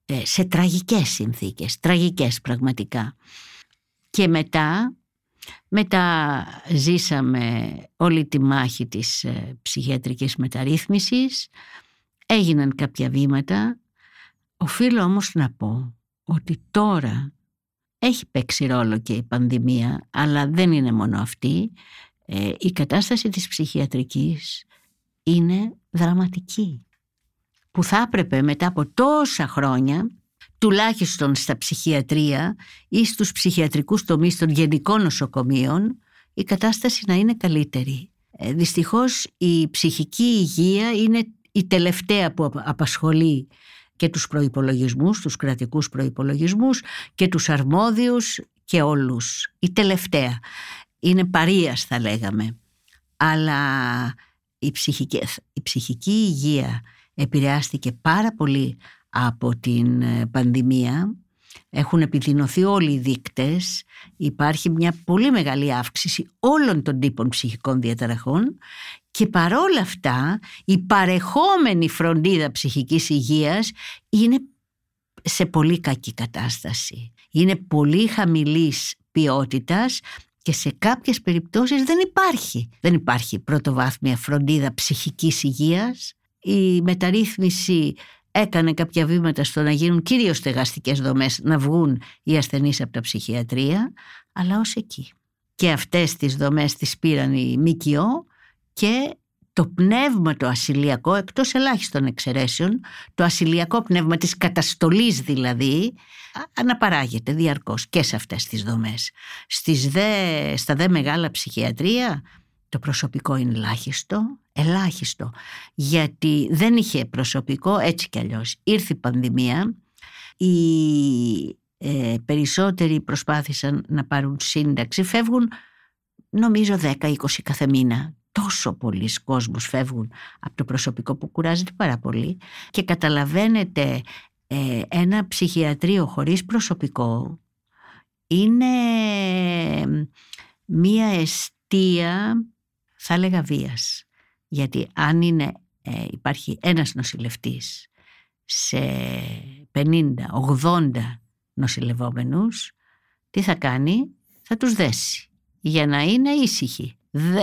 ε, σε τραγικές συνθήκες, τραγικές πραγματικά. Και μετά, μετά ζήσαμε όλη τη μάχη της ε, ψυχιατρικής μεταρρύθμισης, έγιναν κάποια βήματα. Οφείλω όμως να πω ότι τώρα έχει παίξει ρόλο και η πανδημία, αλλά δεν είναι μόνο αυτή. Ε, η κατάσταση της ψυχιατρικής είναι δραματική. Που θα έπρεπε μετά από τόσα χρόνια, τουλάχιστον στα ψυχιατρία ή στους ψυχιατρικούς τομείς των γενικών νοσοκομείων, η κατάσταση να είναι καλύτερη. Ε, δυστυχώς η ψυχική υγεία είναι η τελευταία που απασχολεί και τους προϋπολογισμούς, τους κρατικούς προϋπολογισμούς και τους αρμόδιους και όλους. Η τελευταία. Είναι παρείας θα λέγαμε. Αλλά η ψυχική, η ψυχική υγεία επηρεάστηκε πάρα πολύ από την ε, πανδημία. Έχουν επιδεινωθεί όλοι οι δείκτες. Υπάρχει μια πολύ μεγάλη αύξηση όλων των τύπων ψυχικών διαταραχών και παρόλα αυτά η παρεχόμενη φροντίδα ψυχικής υγείας είναι σε πολύ κακή κατάσταση. Είναι πολύ χαμηλής ποιότητας και σε κάποιες περιπτώσεις δεν υπάρχει. Δεν υπάρχει πρωτοβάθμια φροντίδα ψυχικής υγείας. Η μεταρρύθμιση έκανε κάποια βήματα στο να γίνουν κυρίως στεγαστικές δομές, να βγουν οι ασθενείς από τα ψυχιατρία, αλλά ως εκεί. Και αυτές τις δομές τις πήραν οι ΜΚΟ και το πνεύμα το ασυλιακό, εκτός ελάχιστων εξαιρέσεων, το ασυλιακό πνεύμα της καταστολής δηλαδή, αναπαράγεται διαρκώς και σε αυτές τις δομές. Στις δε, στα δε μεγάλα ψυχιατρία το προσωπικό είναι ελάχιστο, ελάχιστο, γιατί δεν είχε προσωπικό έτσι κι αλλιώς. Ήρθε η πανδημία, οι ε, περισσότεροι προσπάθησαν να πάρουν σύνταξη, φεύγουν νομίζω 10-20 κάθε μήνα τόσο πολλοί κόσμος φεύγουν από το προσωπικό που κουράζεται πάρα πολύ και καταλαβαίνετε ε, ένα ψυχιατρίο χωρίς προσωπικό είναι μία αιστεία θα έλεγα βίας. Γιατί αν είναι, ε, υπάρχει ένας νοσηλευτής σε 50-80 νοσηλευόμενους τι θα κάνει; Θα τους δέσει για να είναι ήσυχοι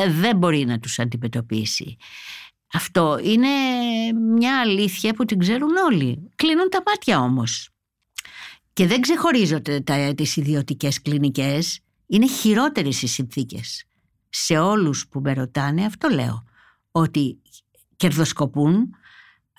δεν μπορεί να τους αντιμετωπίσει. Αυτό είναι μια αλήθεια που την ξέρουν όλοι. Κλείνουν τα μάτια όμως. Και δεν ξεχωρίζω τα, τις ιδιωτικές κλινικές. Είναι χειρότερες οι συνθήκες. Σε όλους που με ρωτάνε αυτό λέω. Ότι κερδοσκοπούν,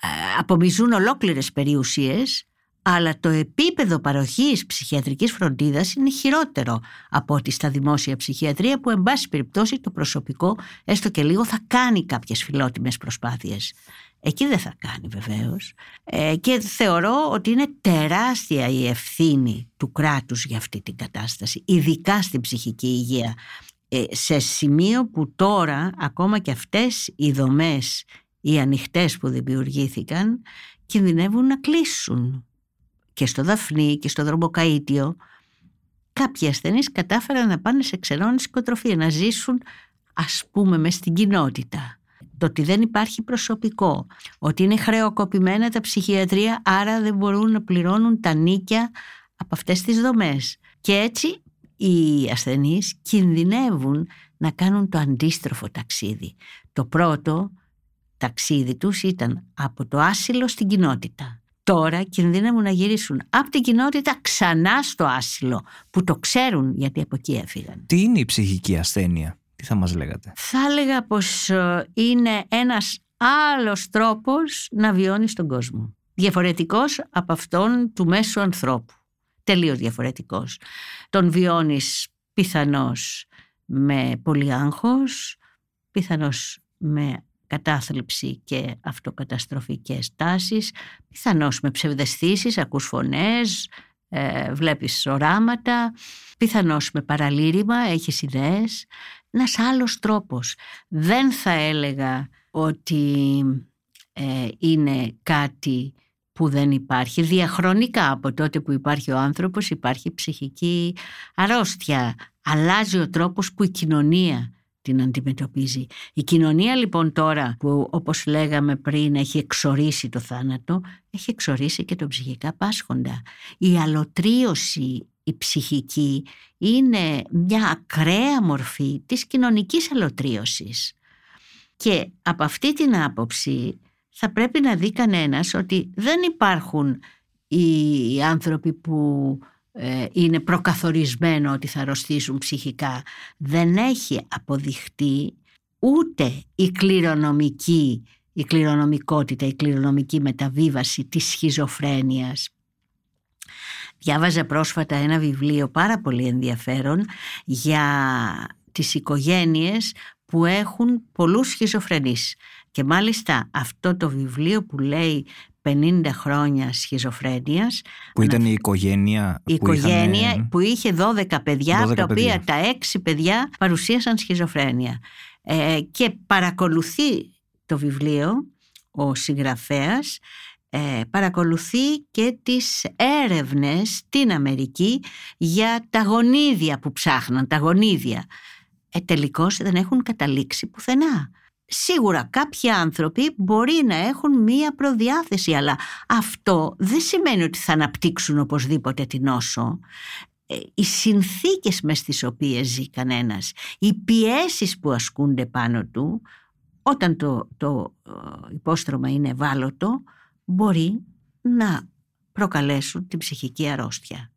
ε, απομιζούν ολόκληρες περιουσίες αλλά το επίπεδο παροχής ψυχιατρικής φροντίδας είναι χειρότερο από ότι στα δημόσια ψυχιατρία που εν πάση περιπτώσει το προσωπικό έστω και λίγο θα κάνει κάποιες φιλότιμες προσπάθειες. Εκεί δεν θα κάνει βεβαίως ε, και θεωρώ ότι είναι τεράστια η ευθύνη του κράτους για αυτή την κατάσταση, ειδικά στην ψυχική υγεία. Ε, σε σημείο που τώρα ακόμα και αυτές οι δομές, οι ανοιχτές που δημιουργήθηκαν, κινδυνεύουν να κλείσουν και στο Δαφνί και στο Δρομποκαΐτιο κάποιοι ασθενείς κατάφεραν να πάνε σε ξενώνη οικοτροφία, να ζήσουν ας πούμε μες στην κοινότητα. Το ότι δεν υπάρχει προσωπικό, ότι είναι χρεοκοπημένα τα ψυχιατρία άρα δεν μπορούν να πληρώνουν τα νίκια από αυτές τις δομές. Και έτσι οι ασθενείς κινδυνεύουν να κάνουν το αντίστροφο ταξίδι. Το πρώτο ταξίδι τους ήταν από το άσυλο στην κοινότητα τώρα κινδύνευουν να γυρίσουν από την κοινότητα ξανά στο άσυλο που το ξέρουν γιατί από εκεί έφυγαν. Τι είναι η ψυχική ασθένεια, τι θα μας λέγατε; Θα έλεγα πως ε, είναι ένας άλλος τρόπος να βιώνεις τον κόσμο. Διαφορετικός από αυτόν του μέσου ανθρώπου. Τελείως διαφορετικός. Τον βιώνεις πιθανώς με πολύ άγχος, πιθανώς με κατάθλιψη και αυτοκαταστροφικές τάσεις, πιθανώς με ψευδεστήσεις, ακούς φωνές, ε, βλέπεις οράματα, πιθανώς με παραλήρημα, έχεις ιδέες. Ένας άλλος τρόπος. Δεν θα έλεγα ότι ε, είναι κάτι που δεν υπάρχει. Διαχρονικά από τότε που υπάρχει ο άνθρωπος υπάρχει ψυχική αρρώστια. Αλλάζει ο τρόπος που η κοινωνία την αντιμετωπίζει. Η κοινωνία λοιπόν τώρα που όπως λέγαμε πριν έχει εξορίσει το θάνατο, έχει εξορίσει και τον ψυχικά πάσχοντα. Η αλωτρίωση η ψυχική είναι μια ακραία μορφή της κοινωνικής αλωτρίωσης. Και από αυτή την άποψη θα πρέπει να δει κανένας ότι δεν υπάρχουν οι άνθρωποι που ε, είναι προκαθορισμένο ότι θα αρρωστήσουν ψυχικά. Δεν έχει αποδειχτεί ούτε η κληρονομική, η κληρονομικότητα, η κληρονομική μεταβίβαση της σχιζοφρένειας. Διάβαζα πρόσφατα ένα βιβλίο πάρα πολύ ενδιαφέρον για τις οικογένειες που έχουν πολλούς σχιζοφρενείς. Και μάλιστα αυτό το βιβλίο που λέει 50 χρόνια σχιζοφρένειας. Που ήταν η οικογένεια. Η που οικογένεια που είχε 12 παιδιά, 12 από τα οποία τα 6 παιδιά παρουσίασαν σχιζοφρένεια. Ε, και παρακολουθεί το βιβλίο ο συγγραφέας ε, παρακολουθεί και τις έρευνες στην Αμερική για τα γονίδια που ψάχναν, τα γονίδια. Ε, τελικώς δεν έχουν καταλήξει πουθενά. Σίγουρα κάποιοι άνθρωποι μπορεί να έχουν μία προδιάθεση, αλλά αυτό δεν σημαίνει ότι θα αναπτύξουν οπωσδήποτε την νόσο. Ε, οι συνθήκες μες στις οποίες ζει κανένας, οι πιέσεις που ασκούνται πάνω του, όταν το, το ε, υπόστρωμα είναι ευάλωτο, μπορεί να προκαλέσουν την ψυχική αρρώστια.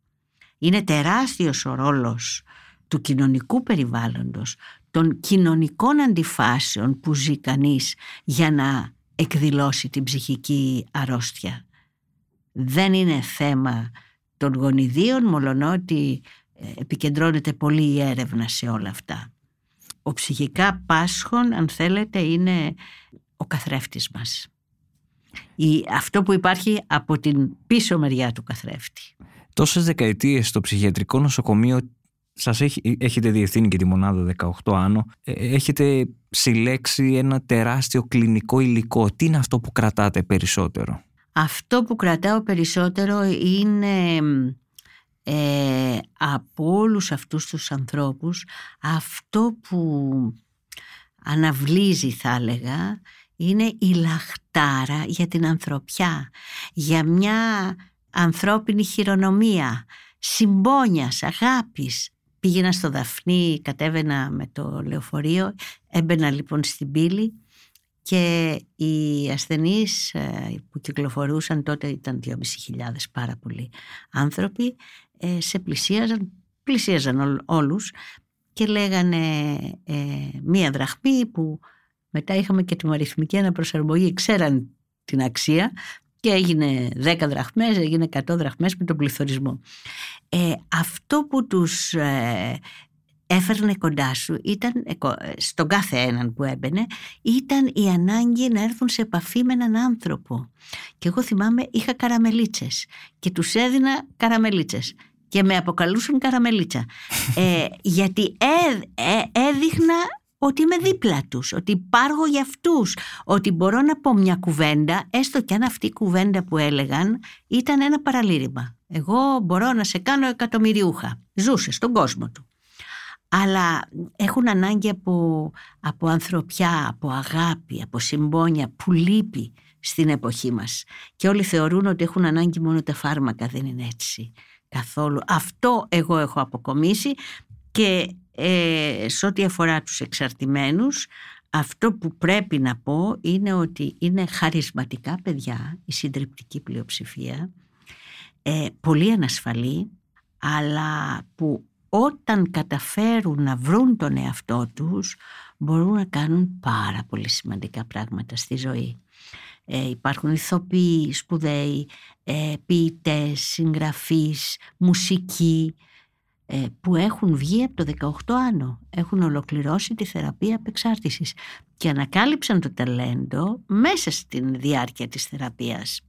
Είναι τεράστιος ο ρόλος του κοινωνικού περιβάλλοντος, των κοινωνικών αντιφάσεων που ζει κανείς για να εκδηλώσει την ψυχική αρρώστια. Δεν είναι θέμα των γονιδίων, μολονότι ε, επικεντρώνεται πολύ η έρευνα σε όλα αυτά. Ο ψυχικά πάσχων, αν θέλετε, είναι ο καθρέφτης μας. Η, αυτό που υπάρχει από την πίσω μεριά του καθρέφτη. Τόσες δεκαετίες στο ψυχιατρικό νοσοκομείο σας έχει, έχετε διευθύνει και τη μονάδα 18 άνω, ε, έχετε συλλέξει ένα τεράστιο κλινικό υλικό. Τι είναι αυτό που κρατάτε περισσότερο; Αυτό που κρατάω περισσότερο είναι ε, από όλους αυτούς τους ανθρώπους αυτό που αναβλύζει θα έλεγα είναι η λαχτάρα για την ανθρωπιά, για μια ανθρώπινη χειρονομία, συμπόνιας, αγάπης, Πήγαινα στο Δαφνί, κατέβαινα με το λεωφορείο, έμπαινα λοιπόν στην πύλη και οι ασθενείς ε, που κυκλοφορούσαν τότε ήταν 2.500 πάρα πολλοί άνθρωποι, ε, σε πλησίαζαν, πλησίαζαν όλους και λέγανε ε, μία δραχμή που μετά είχαμε και τη αριθμική αναπροσαρμογή, ξέραν την αξία και έγινε 10 δραχμές, έγινε 100 δραχμές με τον πληθωρισμό. Ε, αυτό που τους ε, έφερνε κοντά σου ήταν, στον κάθε έναν που έμπαινε, ήταν η ανάγκη να έρθουν σε επαφή με έναν άνθρωπο. Και εγώ θυμάμαι είχα καραμελίτσες και τους έδινα καραμελίτσες και με αποκαλούσαν καραμελίτσα. Ε, γιατί έδειχνα ότι είμαι δίπλα τους, ότι υπάρχω για αυτούς, ότι μπορώ να πω μια κουβέντα, έστω και αν αυτή η κουβέντα που έλεγαν ήταν ένα παραλήρημα. Εγώ μπορώ να σε κάνω εκατομμυριούχα. Ζούσε στον κόσμο του. Αλλά έχουν ανάγκη από, από ανθρωπιά, από αγάπη, από συμπόνια που λείπει στην εποχή μας. Και όλοι θεωρούν ότι έχουν ανάγκη μόνο τα φάρμακα, δεν είναι έτσι καθόλου. Αυτό εγώ έχω αποκομίσει και ε, σε ό,τι αφορά τους εξαρτημένους αυτό που πρέπει να πω είναι ότι είναι χαρισματικά παιδιά η συντριπτική πλειοψηφία ε, πολύ ανασφαλή αλλά που όταν καταφέρουν να βρουν τον εαυτό τους μπορούν να κάνουν πάρα πολύ σημαντικά πράγματα στη ζωή. Ε, υπάρχουν ηθοποιοί, σπουδαίοι, ε, ποιητές, συγγραφείς, μουσικοί, ε, που έχουν βγει από το 18 άνω, έχουν ολοκληρώσει τη θεραπεία απεξάρτησης και ανακάλυψαν το ταλέντο μέσα στην διάρκεια της θεραπείας.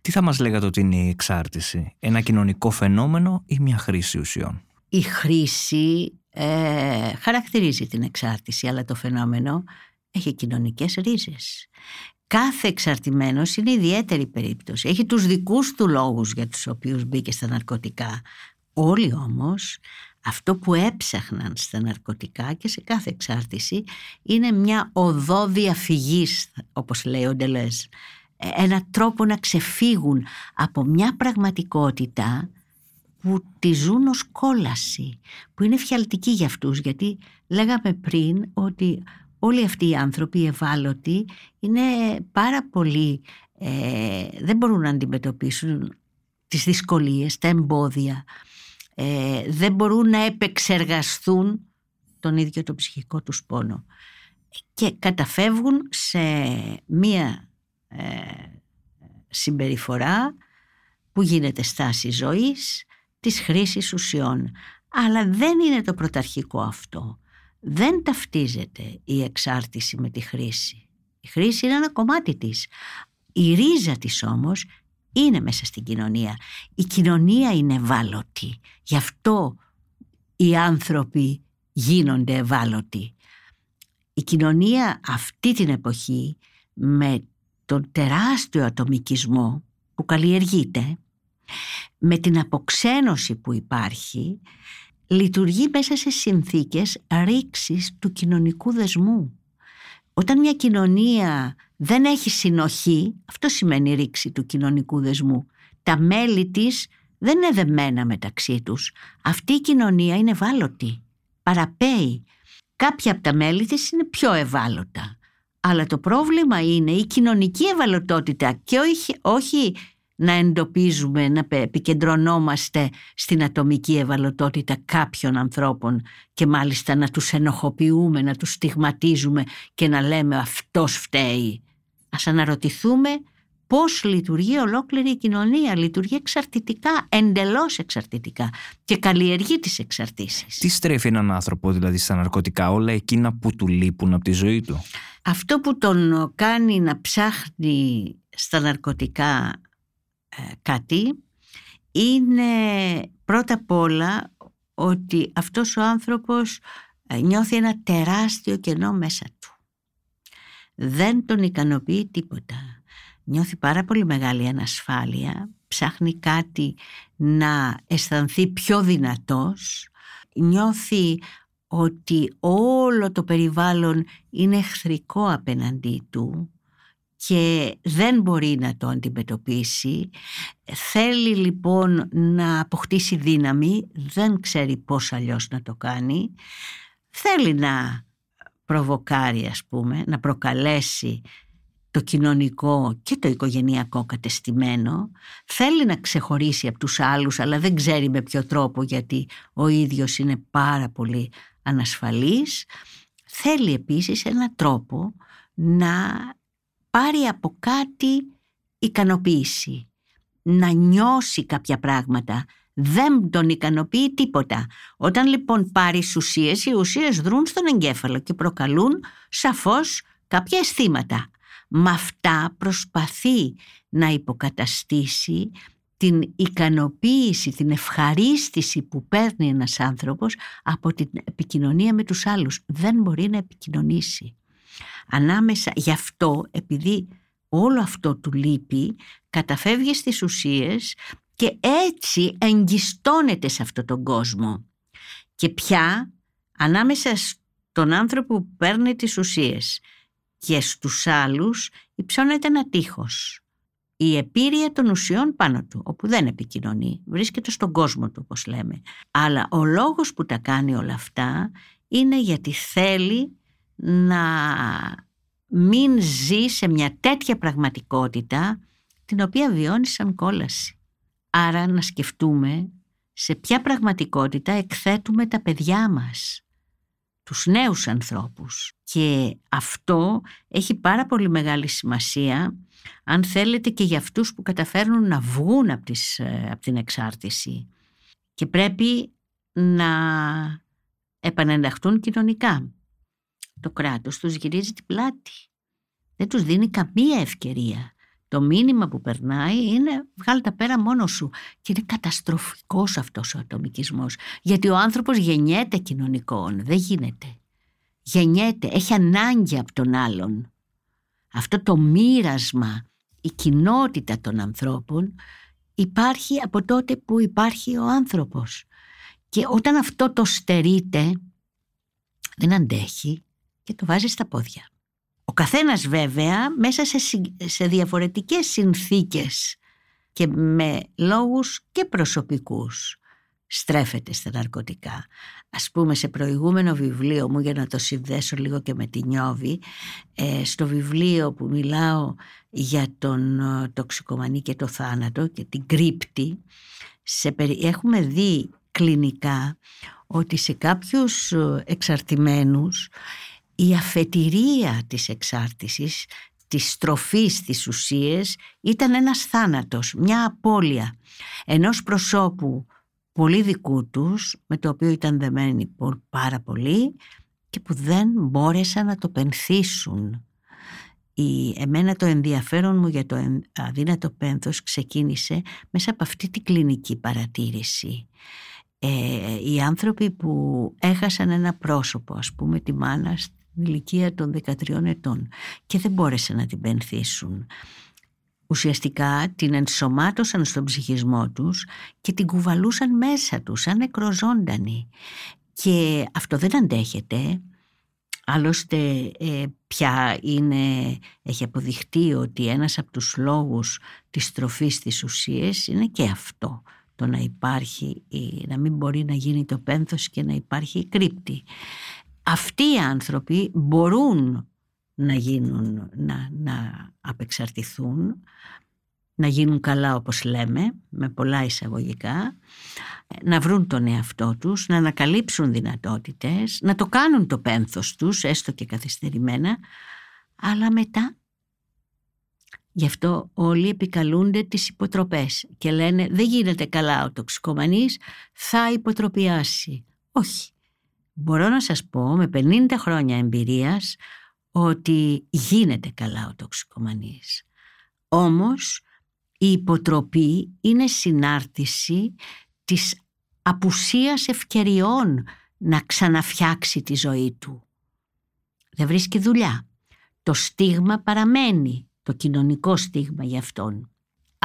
Τι θα μας λέγατε ότι είναι η εξάρτηση, ένα κοινωνικό φαινόμενο ή μια χρήση ουσιών; Η χρήση ε, χαρακτηρίζει την εξάρτηση, αλλά το φαινόμενο έχει κοινωνικές ρίζες. Κάθε εξαρτημένος είναι ιδιαίτερη περίπτωση. Έχει τους δικούς του λόγους για τους οποίους μπήκε στα ναρκωτικά. Όλοι όμως Αυτό που έψαχναν στα ναρκωτικά και σε κάθε εξάρτηση είναι μια οδό διαφυγής, όπως λέει ο Ντελέζ. Ε, ένα τρόπο να ξεφύγουν από μια πραγματικότητα που τη ζουν ως κόλαση, που είναι φιαλτική για αυτούς, γιατί λέγαμε πριν ότι όλοι αυτοί οι άνθρωποι οι ευάλωτοι είναι πάρα πολύ, ε, δεν μπορούν να αντιμετωπίσουν τις δυσκολίες, τα εμπόδια, ε, δεν μπορούν να επεξεργαστούν τον ίδιο το ψυχικό τους πόνο και καταφεύγουν σε μία ε, συμπεριφορά που γίνεται στάση ζωής της χρήσης ουσιών. Αλλά δεν είναι το πρωταρχικό αυτό. Δεν ταυτίζεται η εξάρτηση με τη χρήση. Η χρήση είναι ένα κομμάτι της. Η ρίζα της όμως είναι μέσα στην κοινωνία. Η κοινωνία είναι ευάλωτη. Γι' αυτό οι άνθρωποι γίνονται ευάλωτοι. Η κοινωνία αυτή την εποχή με τον τεράστιο ατομικισμό που καλλιεργείται, με την αποξένωση που υπάρχει, λειτουργεί μέσα σε συνθήκες ρήξης του κοινωνικού δεσμού. Όταν μια κοινωνία δεν έχει συνοχή, αυτό σημαίνει ρήξη του κοινωνικού δεσμού. Τα μέλη της δεν είναι δεμένα μεταξύ τους. Αυτή η κοινωνία είναι ευάλωτη, παραπέει. Κάποια από τα μέλη της είναι πιο ευάλωτα. Αλλά το πρόβλημα είναι η κοινωνική ευαλωτότητα και όχι, όχι να εντοπίζουμε, να επικεντρωνόμαστε στην ατομική ευαλωτότητα κάποιων ανθρώπων και μάλιστα να τους ενοχοποιούμε, να τους στιγματίζουμε και να λέμε αυτός φταίει. Ας αναρωτηθούμε πώς λειτουργεί ολόκληρη η κοινωνία. Λειτουργεί εξαρτητικά, εντελώς εξαρτητικά και καλλιεργεί τις εξαρτήσεις. Τι στρέφει έναν άνθρωπο δηλαδή στα ναρκωτικά, όλα εκείνα που του λείπουν από τη ζωή του; Αυτό που τον κάνει να ψάχνει στα ναρκωτικά ε, κάτι είναι πρώτα απ' όλα ότι αυτός ο άνθρωπος ε, νιώθει ένα τεράστιο κενό μέσα του. Δεν τον ικανοποιεί τίποτα. Νιώθει πάρα πολύ μεγάλη ανασφάλεια, ψάχνει κάτι να αισθανθεί πιο δυνατός, νιώθει ότι όλο το περιβάλλον είναι εχθρικό απέναντί του και δεν μπορεί να το αντιμετωπίσει. Θέλει λοιπόν να αποκτήσει δύναμη, δεν ξέρει πώς αλλιώς να το κάνει. Θέλει να προβοκάρει ας πούμε, να προκαλέσει το κοινωνικό και το οικογενειακό κατεστημένο. Θέλει να ξεχωρίσει από τους άλλους αλλά δεν ξέρει με ποιο τρόπο γιατί ο ίδιος είναι πάρα πολύ ανασφαλής. Θέλει επίσης ένα τρόπο να πάρει από κάτι ικανοποίηση, να νιώσει κάποια πράγματα. Δεν τον ικανοποιεί τίποτα. Όταν λοιπόν πάρεις ουσίες, οι ουσίες δρούν στον εγκέφαλο και προκαλούν σαφώς κάποια αισθήματα. Με αυτά προσπαθεί να υποκαταστήσει την ικανοποίηση, την ευχαρίστηση που παίρνει ένας άνθρωπος από την επικοινωνία με τους άλλους. Δεν μπορεί να επικοινωνήσει ανάμεσα γι' αυτό επειδή όλο αυτό του λείπει καταφεύγεις στις ουσίες και έτσι εγκιστώνεται σε αυτόν τον κόσμο και πια ανάμεσα στον άνθρωπο που παίρνει τις ουσίες και στους άλλους υψώνεται ένα τείχος η επίρρεια των ουσιών πάνω του, όπου δεν επικοινωνεί, βρίσκεται στον κόσμο του όπως λέμε. Αλλά ο λόγος που τα κάνει όλα αυτά είναι γιατί θέλει να μην ζει σε μια τέτοια πραγματικότητα την οποία βιώνει σαν κόλαση. Άρα να σκεφτούμε σε ποια πραγματικότητα εκθέτουμε τα παιδιά μας, τους νέους ανθρώπους. Και αυτό έχει πάρα πολύ μεγάλη σημασία αν θέλετε και για αυτούς που καταφέρνουν να βγουν από, τις, ε, από την εξάρτηση. Και πρέπει να επανενταχτούν κοινωνικά το κράτος τους γυρίζει την πλάτη. Δεν τους δίνει καμία ευκαιρία. Το μήνυμα που περνάει είναι βγάλει τα πέρα μόνο σου. Και είναι καταστροφικός αυτός ο ατομικισμός. Γιατί ο άνθρωπος γεννιέται κοινωνικών. Δεν γίνεται. Γεννιέται, έχει ανάγκη από τον άλλον. Αυτό το μοίρασμα, η κοινότητα των ανθρώπων υπάρχει από τότε που υπάρχει ο άνθρωπος. Και όταν αυτό το στερείται δεν αντέχει και το βάζει στα πόδια. Ο καθένας βέβαια μέσα σε, σε διαφορετικές συνθήκες και με λόγους και προσωπικούς στρέφεται στα ναρκωτικά. Ας πούμε σε προηγούμενο βιβλίο μου για να το συνδέσω λίγο και με τη Νιώβη ε, στο βιβλίο που μιλάω για τον ε, τοξικομανή και το θάνατο και την κρύπτη σε, έχουμε δει κλινικά ότι σε κάποιους ε, εξαρτημένους η αφετηρία της εξάρτησης, της στροφής της ουσίες ήταν ένας θάνατος, μια απώλεια ενός προσώπου πολύ δικού τους, με το οποίο ήταν δεμένοι πάρα πολύ και που δεν μπόρεσαν να το πενθήσουν. Η, εμένα το ενδιαφέρον μου για το αδύνατο πένθος ξεκίνησε μέσα από αυτή την κλινική παρατήρηση. Ε, οι άνθρωποι που έχασαν ένα πρόσωπο, ας πούμε τη μάνα στην ηλικία των 13 ετών και δεν μπόρεσαν να την πενθήσουν ουσιαστικά την ενσωμάτωσαν στον ψυχισμό τους και την κουβαλούσαν μέσα τους σαν νεκροζώντανοι. Και αυτό δεν αντέχεται. Άλλωστε ε, πια είναι, έχει αποδειχτεί ότι ένας από τους λόγους της τροφής της ουσίες είναι και αυτό. Το να υπάρχει, να μην μπορεί να γίνει το πένθος και να υπάρχει η κρύπτη. Αυτοί οι άνθρωποι μπορούν να γίνουν, να, να απεξαρτηθούν, να γίνουν καλά όπως λέμε, με πολλά εισαγωγικά, να βρουν τον εαυτό τους, να ανακαλύψουν δυνατότητες, να το κάνουν το πένθος τους, έστω και καθυστερημένα, αλλά μετά Γι' αυτό όλοι επικαλούνται τις υποτροπές και λένε δεν γίνεται καλά ο τοξικομανής, θα υποτροπιάσει. Όχι. Μπορώ να σας πω με 50 χρόνια εμπειρίας ότι γίνεται καλά ο τοξικομανής. Όμως η υποτροπή είναι συνάρτηση της απουσίας ευκαιριών να ξαναφτιάξει τη ζωή του. Δεν βρίσκει δουλειά. Το στίγμα παραμένει, το κοινωνικό στίγμα για αυτόν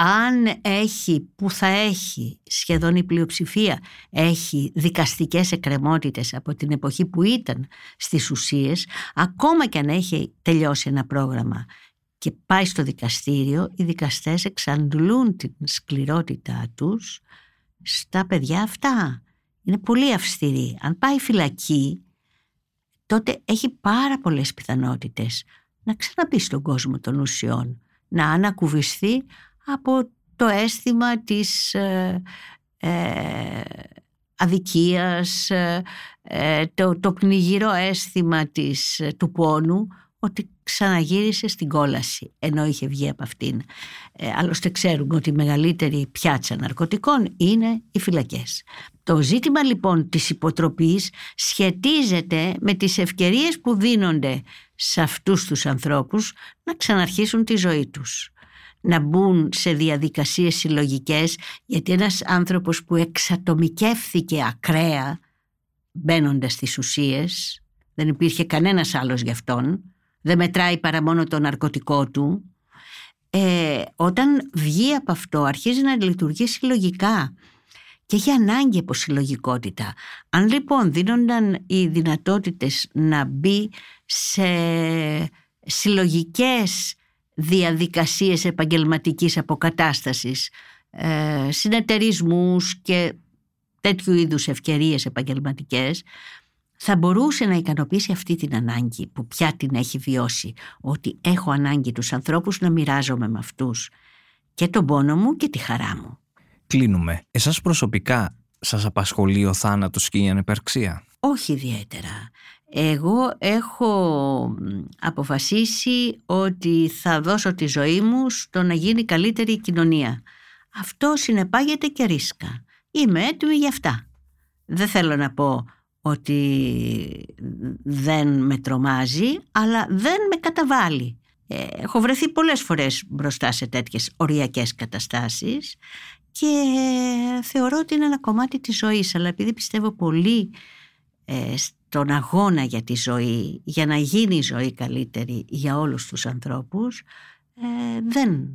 αν έχει, που θα έχει, σχεδόν η πλειοψηφία, έχει δικαστικές εκκρεμότητες από την εποχή που ήταν στις ουσίες, ακόμα και αν έχει τελειώσει ένα πρόγραμμα και πάει στο δικαστήριο, οι δικαστές εξαντλούν την σκληρότητά τους στα παιδιά αυτά. Είναι πολύ αυστηροί. Αν πάει φυλακή, τότε έχει πάρα πολλές πιθανότητες να ξαναμπεί στον κόσμο των ουσιών, να ανακουβιστεί από το αίσθημα της ε, ε αδικίας, ε, ε, το, το πνιγυρό αίσθημα της, του πόνου ότι ξαναγύρισε στην κόλαση ενώ είχε βγει από αυτήν. Ε, άλλωστε ξέρουμε ότι η μεγαλύτερη πιάτσα ναρκωτικών είναι οι φυλακές. Το ζήτημα λοιπόν της υποτροπής σχετίζεται με τις ευκαιρίες που δίνονται σε αυτούς τους ανθρώπους να ξαναρχίσουν τη ζωή τους να μπουν σε διαδικασίες συλλογικές, γιατί ένας άνθρωπος που εξατομικεύθηκε ακραία μπαίνοντας στις ουσίες δεν υπήρχε κανένας άλλος γι' αυτόν δεν μετράει παρά μόνο το ναρκωτικό του ε, όταν βγει από αυτό αρχίζει να λειτουργεί συλλογικά και έχει ανάγκη από συλλογικότητα. Αν λοιπόν δίνονταν οι δυνατότητες να μπει σε συλλογικές διαδικασίες επαγγελματικής αποκατάστασης, ε, συνεταιρισμούς και τέτοιου είδους ευκαιρίες επαγγελματικές, θα μπορούσε να ικανοποιήσει αυτή την ανάγκη που πια την έχει βιώσει, ότι έχω ανάγκη τους ανθρώπους να μοιράζομαι με αυτούς και τον πόνο μου και τη χαρά μου. Κλείνουμε. Εσάς προσωπικά σας απασχολεί ο θάνατος και η ανεπαρξία; Όχι ιδιαίτερα. Εγώ έχω αποφασίσει ότι θα δώσω τη ζωή μου στο να γίνει καλύτερη η κοινωνία. Αυτό συνεπάγεται και ρίσκα. Είμαι έτοιμη για αυτά. Δεν θέλω να πω ότι δεν με τρομάζει, αλλά δεν με καταβάλει. Ε, έχω βρεθεί πολλές φορές μπροστά σε τέτοιες οριακές καταστάσεις και θεωρώ ότι είναι ένα κομμάτι της ζωής, αλλά επειδή πιστεύω πολύ ε, τον αγώνα για τη ζωή, για να γίνει η ζωή καλύτερη για όλους τους ανθρώπους, ε, δεν,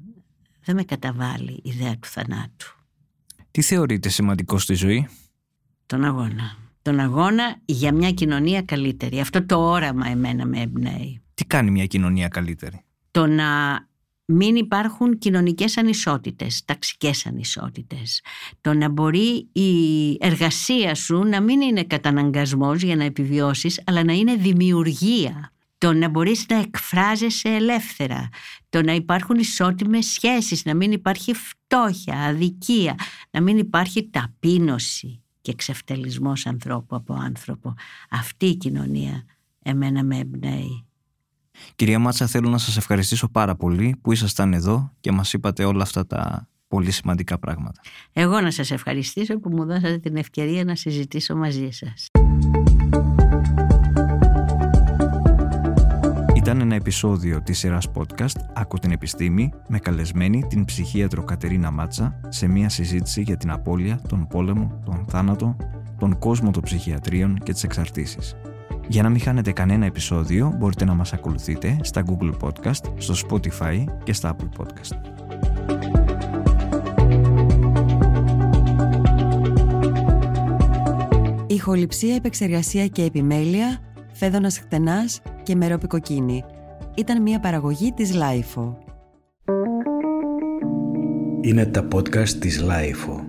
δεν με καταβάλει η ιδέα του θανάτου. Τι θεωρείτε σημαντικό στη ζωή; Τον αγώνα. Τον αγώνα για μια κοινωνία καλύτερη. Αυτό το όραμα εμένα με εμπνέει. Τι κάνει μια κοινωνία καλύτερη; Το να μην υπάρχουν κοινωνικές ανισότητες, ταξικές ανισότητες. Το να μπορεί η εργασία σου να μην είναι καταναγκασμός για να επιβιώσεις, αλλά να είναι δημιουργία. Το να μπορείς να εκφράζεσαι ελεύθερα. Το να υπάρχουν ισότιμες σχέσεις, να μην υπάρχει φτώχεια, αδικία, να μην υπάρχει ταπείνωση και εξευτελισμός ανθρώπου από άνθρωπο. Αυτή η κοινωνία εμένα με εμπνέει. Κυρία Μάτσα, θέλω να σας ευχαριστήσω πάρα πολύ που ήσασταν εδώ και μας είπατε όλα αυτά τα πολύ σημαντικά πράγματα. Εγώ να σας ευχαριστήσω που μου δώσατε την ευκαιρία να συζητήσω μαζί σας. Ήταν ένα επεισόδιο της σειράς podcast «Άκου την επιστήμη» με καλεσμένη την ψυχίατρο Κατερίνα Μάτσα σε μια συζήτηση για την απώλεια, τον πόλεμο, τον θάνατο, τον κόσμο των ψυχιατρίων και τις εξαρτήσεις. Για να μην χάνετε κανένα επεισόδιο μπορείτε να μας ακολουθείτε στα Google Podcast, στο Spotify και στα Apple Podcast. Ηχοληψία, επεξεργασία και επιμέλεια, φέδωνας χτενάς και μερόπικοκίνη. Ήταν μια παραγωγή της Lifeo. Είναι τα podcast της Lifeo.